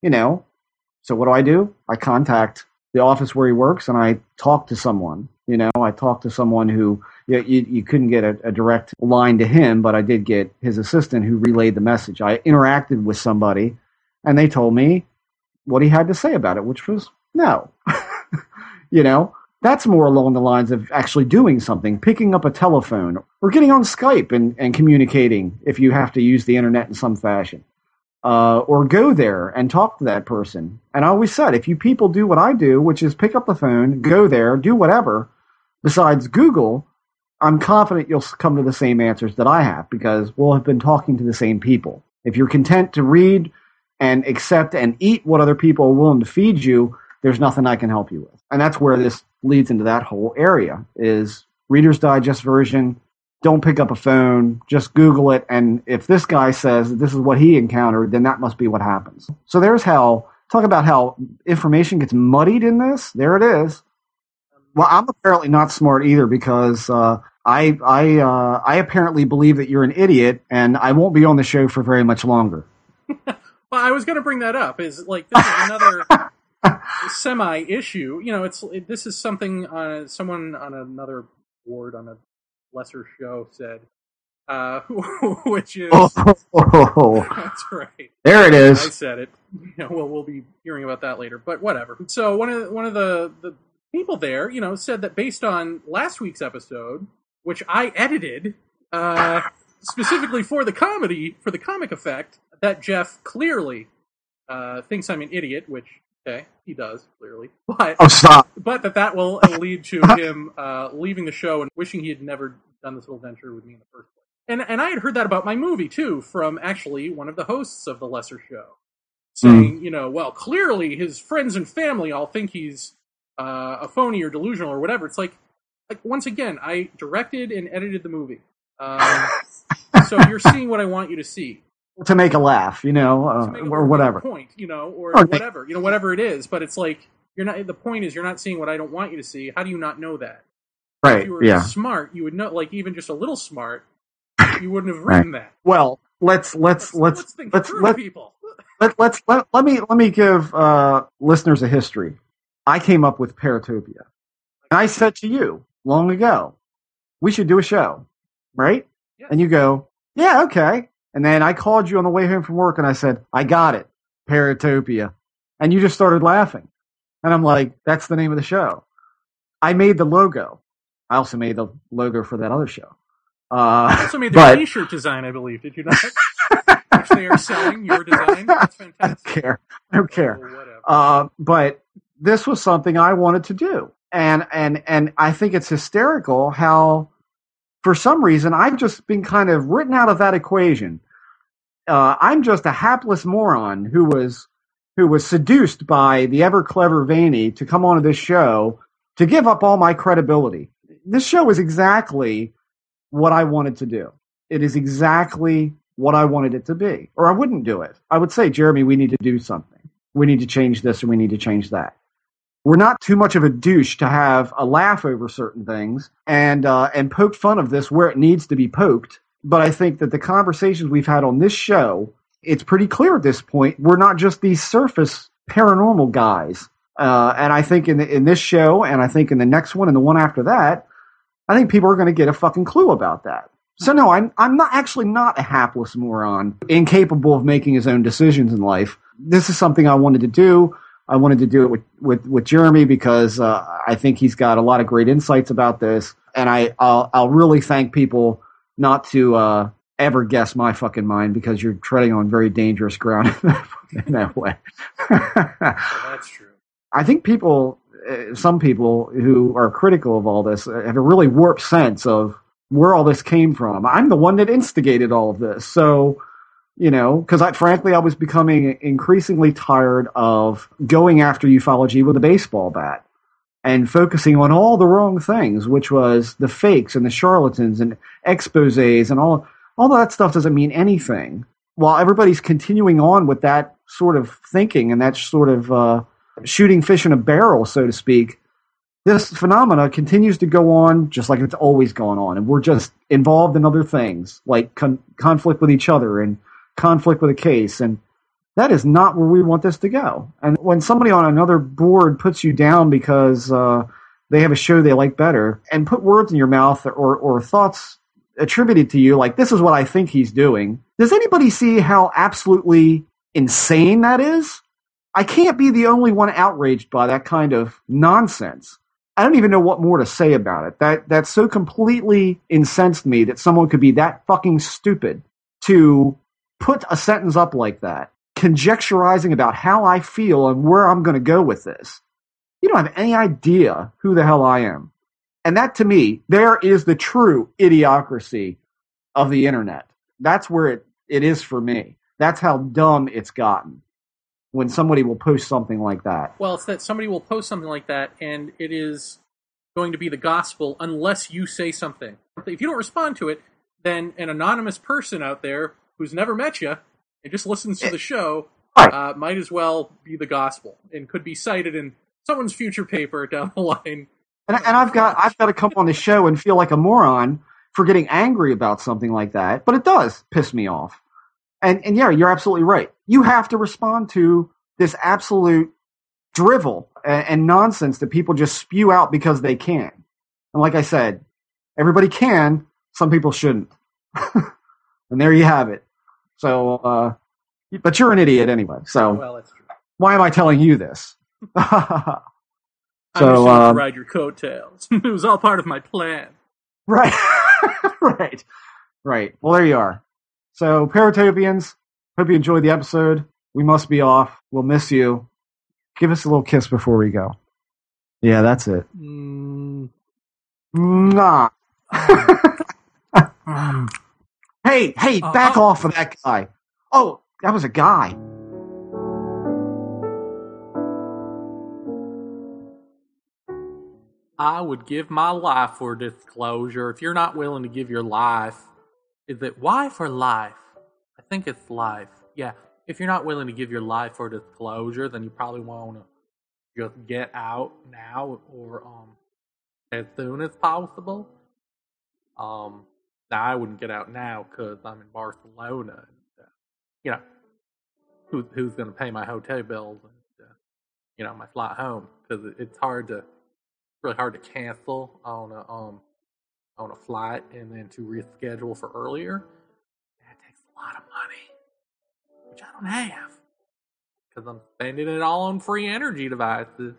you know. So what do I do? I contact the office where he works and I talk to someone. You know, I talked to someone who you, you, you couldn't get a, a direct line to him, but I did get his assistant who relayed the message. I interacted with somebody and they told me what he had to say about it, which was no. you know, that's more along the lines of actually doing something, picking up a telephone or getting on Skype and, and communicating if you have to use the internet in some fashion. Uh, or go there and talk to that person. And I always said, if you people do what I do, which is pick up the phone, go there, do whatever, besides Google, I'm confident you'll come to the same answers that I have because we'll have been talking to the same people. If you're content to read and accept and eat what other people are willing to feed you, there's nothing I can help you with. And that's where this leads into that whole area is Reader's Digest version. Don't pick up a phone, just Google it. And if this guy says this is what he encountered, then that must be what happens. So there's how, talk about how information gets muddied in this. There it is. Well, I'm apparently not smart either because uh, I I uh, I apparently believe that you're an idiot, and I won't be on the show for very much longer. Well, I was going to bring that up. Is like this is another semi issue. You know, it's it, this is something uh, someone on another board on a lesser show said, uh, which is Oh, that's right. there it is. I said it. You know, well, we'll be hearing about that later, but whatever. So one of the, one of the the people there, you know, said that based on last week's episode, which I edited uh, specifically for the comedy for the comic effect, that Jeff clearly uh, thinks I'm an idiot, which okay, he does clearly, but Oh, stop. but that that will lead to him uh, leaving the show and wishing he had never done this little venture with me in the first place. And and I had heard that about my movie too from actually one of the hosts of the lesser show, saying, you know, well, clearly his friends and family all think he's uh, a phony or delusional or whatever. It's like, like once again, I directed and edited the movie, um, so you're seeing what I want you to see To make a laugh, you know, uh, or whatever. point, you know, or Okay. whatever, you know, whatever it is. But it's like you're not. The point is, you're not seeing what I don't want you to see. How do you not know that? Right. If Right. you were Yeah. smart, you would know. Like even just a little smart, you wouldn't have written that. Well, let's let's let's Let's think let's through let, people. let let's let, let me let me give uh, listeners a history. I came up with Paratopia, and I said to you long ago, we should do a show, right? Yes. And you go, yeah, okay. And then I called you on the way home from work, and I said, I got it, Paratopia, and you just started laughing, and I'm like, that's the name of the show. I made the logo. I also made the logo for that other show. Uh, Also made their but T-shirt design, I believe. Did you not? Which they are selling your design. That's fantastic. I don't care. I don't care. Oh, whatever. Uh, but this was something I wanted to do, and and and I think it's hysterical how, for some reason, I've just been kind of written out of that equation. Uh, I'm just a hapless moron who was who was seduced by the ever clever Vaeni to come onto this show to give up all my credibility. This show is exactly what I wanted to do. It is exactly what I wanted it to be, or I wouldn't do it. I would say, Jeremy, we need to do something. We need to change this, and we need to change that. We're not too much of a douche to have a laugh over certain things and uh, and poke fun of this where it needs to be poked. But I think that the conversations we've had on this show, it's pretty clear at this point we're not just these surface paranormal guys. Uh, and I think in the, in this show, and I think in the next one and the one after that, I think people are going to get a fucking clue about that. So no, I'm I'm not actually not a hapless moron, incapable of making his own decisions in life. This is something I wanted to do. I wanted to do it with with, with Jeremy because uh, I think he's got a lot of great insights about this, and I I'll, I'll really thank people not to uh, ever guess my fucking mind because you're treading on very dangerous ground in that way. That's true. I think people, uh, some people who are critical of all this, have a really warped sense of where all this came from. I'm the one that instigated all of this, so you know, because I frankly I was becoming increasingly tired of going after ufology with a baseball bat and focusing on all the wrong things, which was the fakes and the charlatans and exposés and all all that stuff doesn't mean anything. While everybody's continuing on with that sort of thinking and that sort of uh, shooting fish in a barrel, so to speak, this phenomena continues to go on just like it's always gone on, and we're just involved in other things like con- conflict with each other and conflict with a case, and that is not where we want this to go. And when somebody on another board puts you down because uh, they have a show they like better and put words in your mouth or, or thoughts attributed to you, like this is what I think he's doing, does anybody see how absolutely insane that is? I can't be the only one outraged by that kind of nonsense. I don't even know what more to say about it. That that so completely incensed me that someone could be that fucking stupid to put a sentence up like that, conjecturizing about how I feel and where I'm going to go with this. You don't have any idea who the hell I am. And that to me, there is the true idiocracy of the internet. That's where it, it is for me. That's how dumb it's gotten when somebody will post something like that. Well, it's that somebody will post something like that, and it is going to be the gospel unless you say something. If you don't respond to it, then an anonymous person out there who's never met you and just listens to the show uh, might as well be the gospel and could be cited in someone's future paper down the line. And, and I've got I've got to come on the show and feel like a moron for getting angry about something like that, but it does piss me off. And and yeah, you're absolutely right. You have to respond to this absolute drivel and, and nonsense that people just spew out because they can. And like I said, everybody can, some people shouldn't. and there you have it. So, uh, but you're an idiot anyway. So Well, why am I telling you this? I'm just so, to um, ride your coattails. it was all part of my plan. right, right, right. Well, there you are. So, Paratopians, hope you enjoyed the episode. We must be off. We'll miss you. Give us a little kiss before we go. Yeah, that's it. Mm, Nah. Hey, hey, Uh, back oh. off of that guy. Oh, that was a guy. I would give my life for disclosure. If you're not willing to give your life, is it wife or life? I think it's life. Yeah. If you're not willing to give your life for disclosure, then you probably want to just get out now or um as soon as possible. Um, now I wouldn't get out now because I'm in Barcelona. And, uh, you know, who, who's going to pay my hotel bills and uh, you know my flight home? Because it, it's hard to really hard to cancel on a um on a flight and then to reschedule for earlier. That takes a lot of money, which I don't have because I'm spending it all on free energy devices.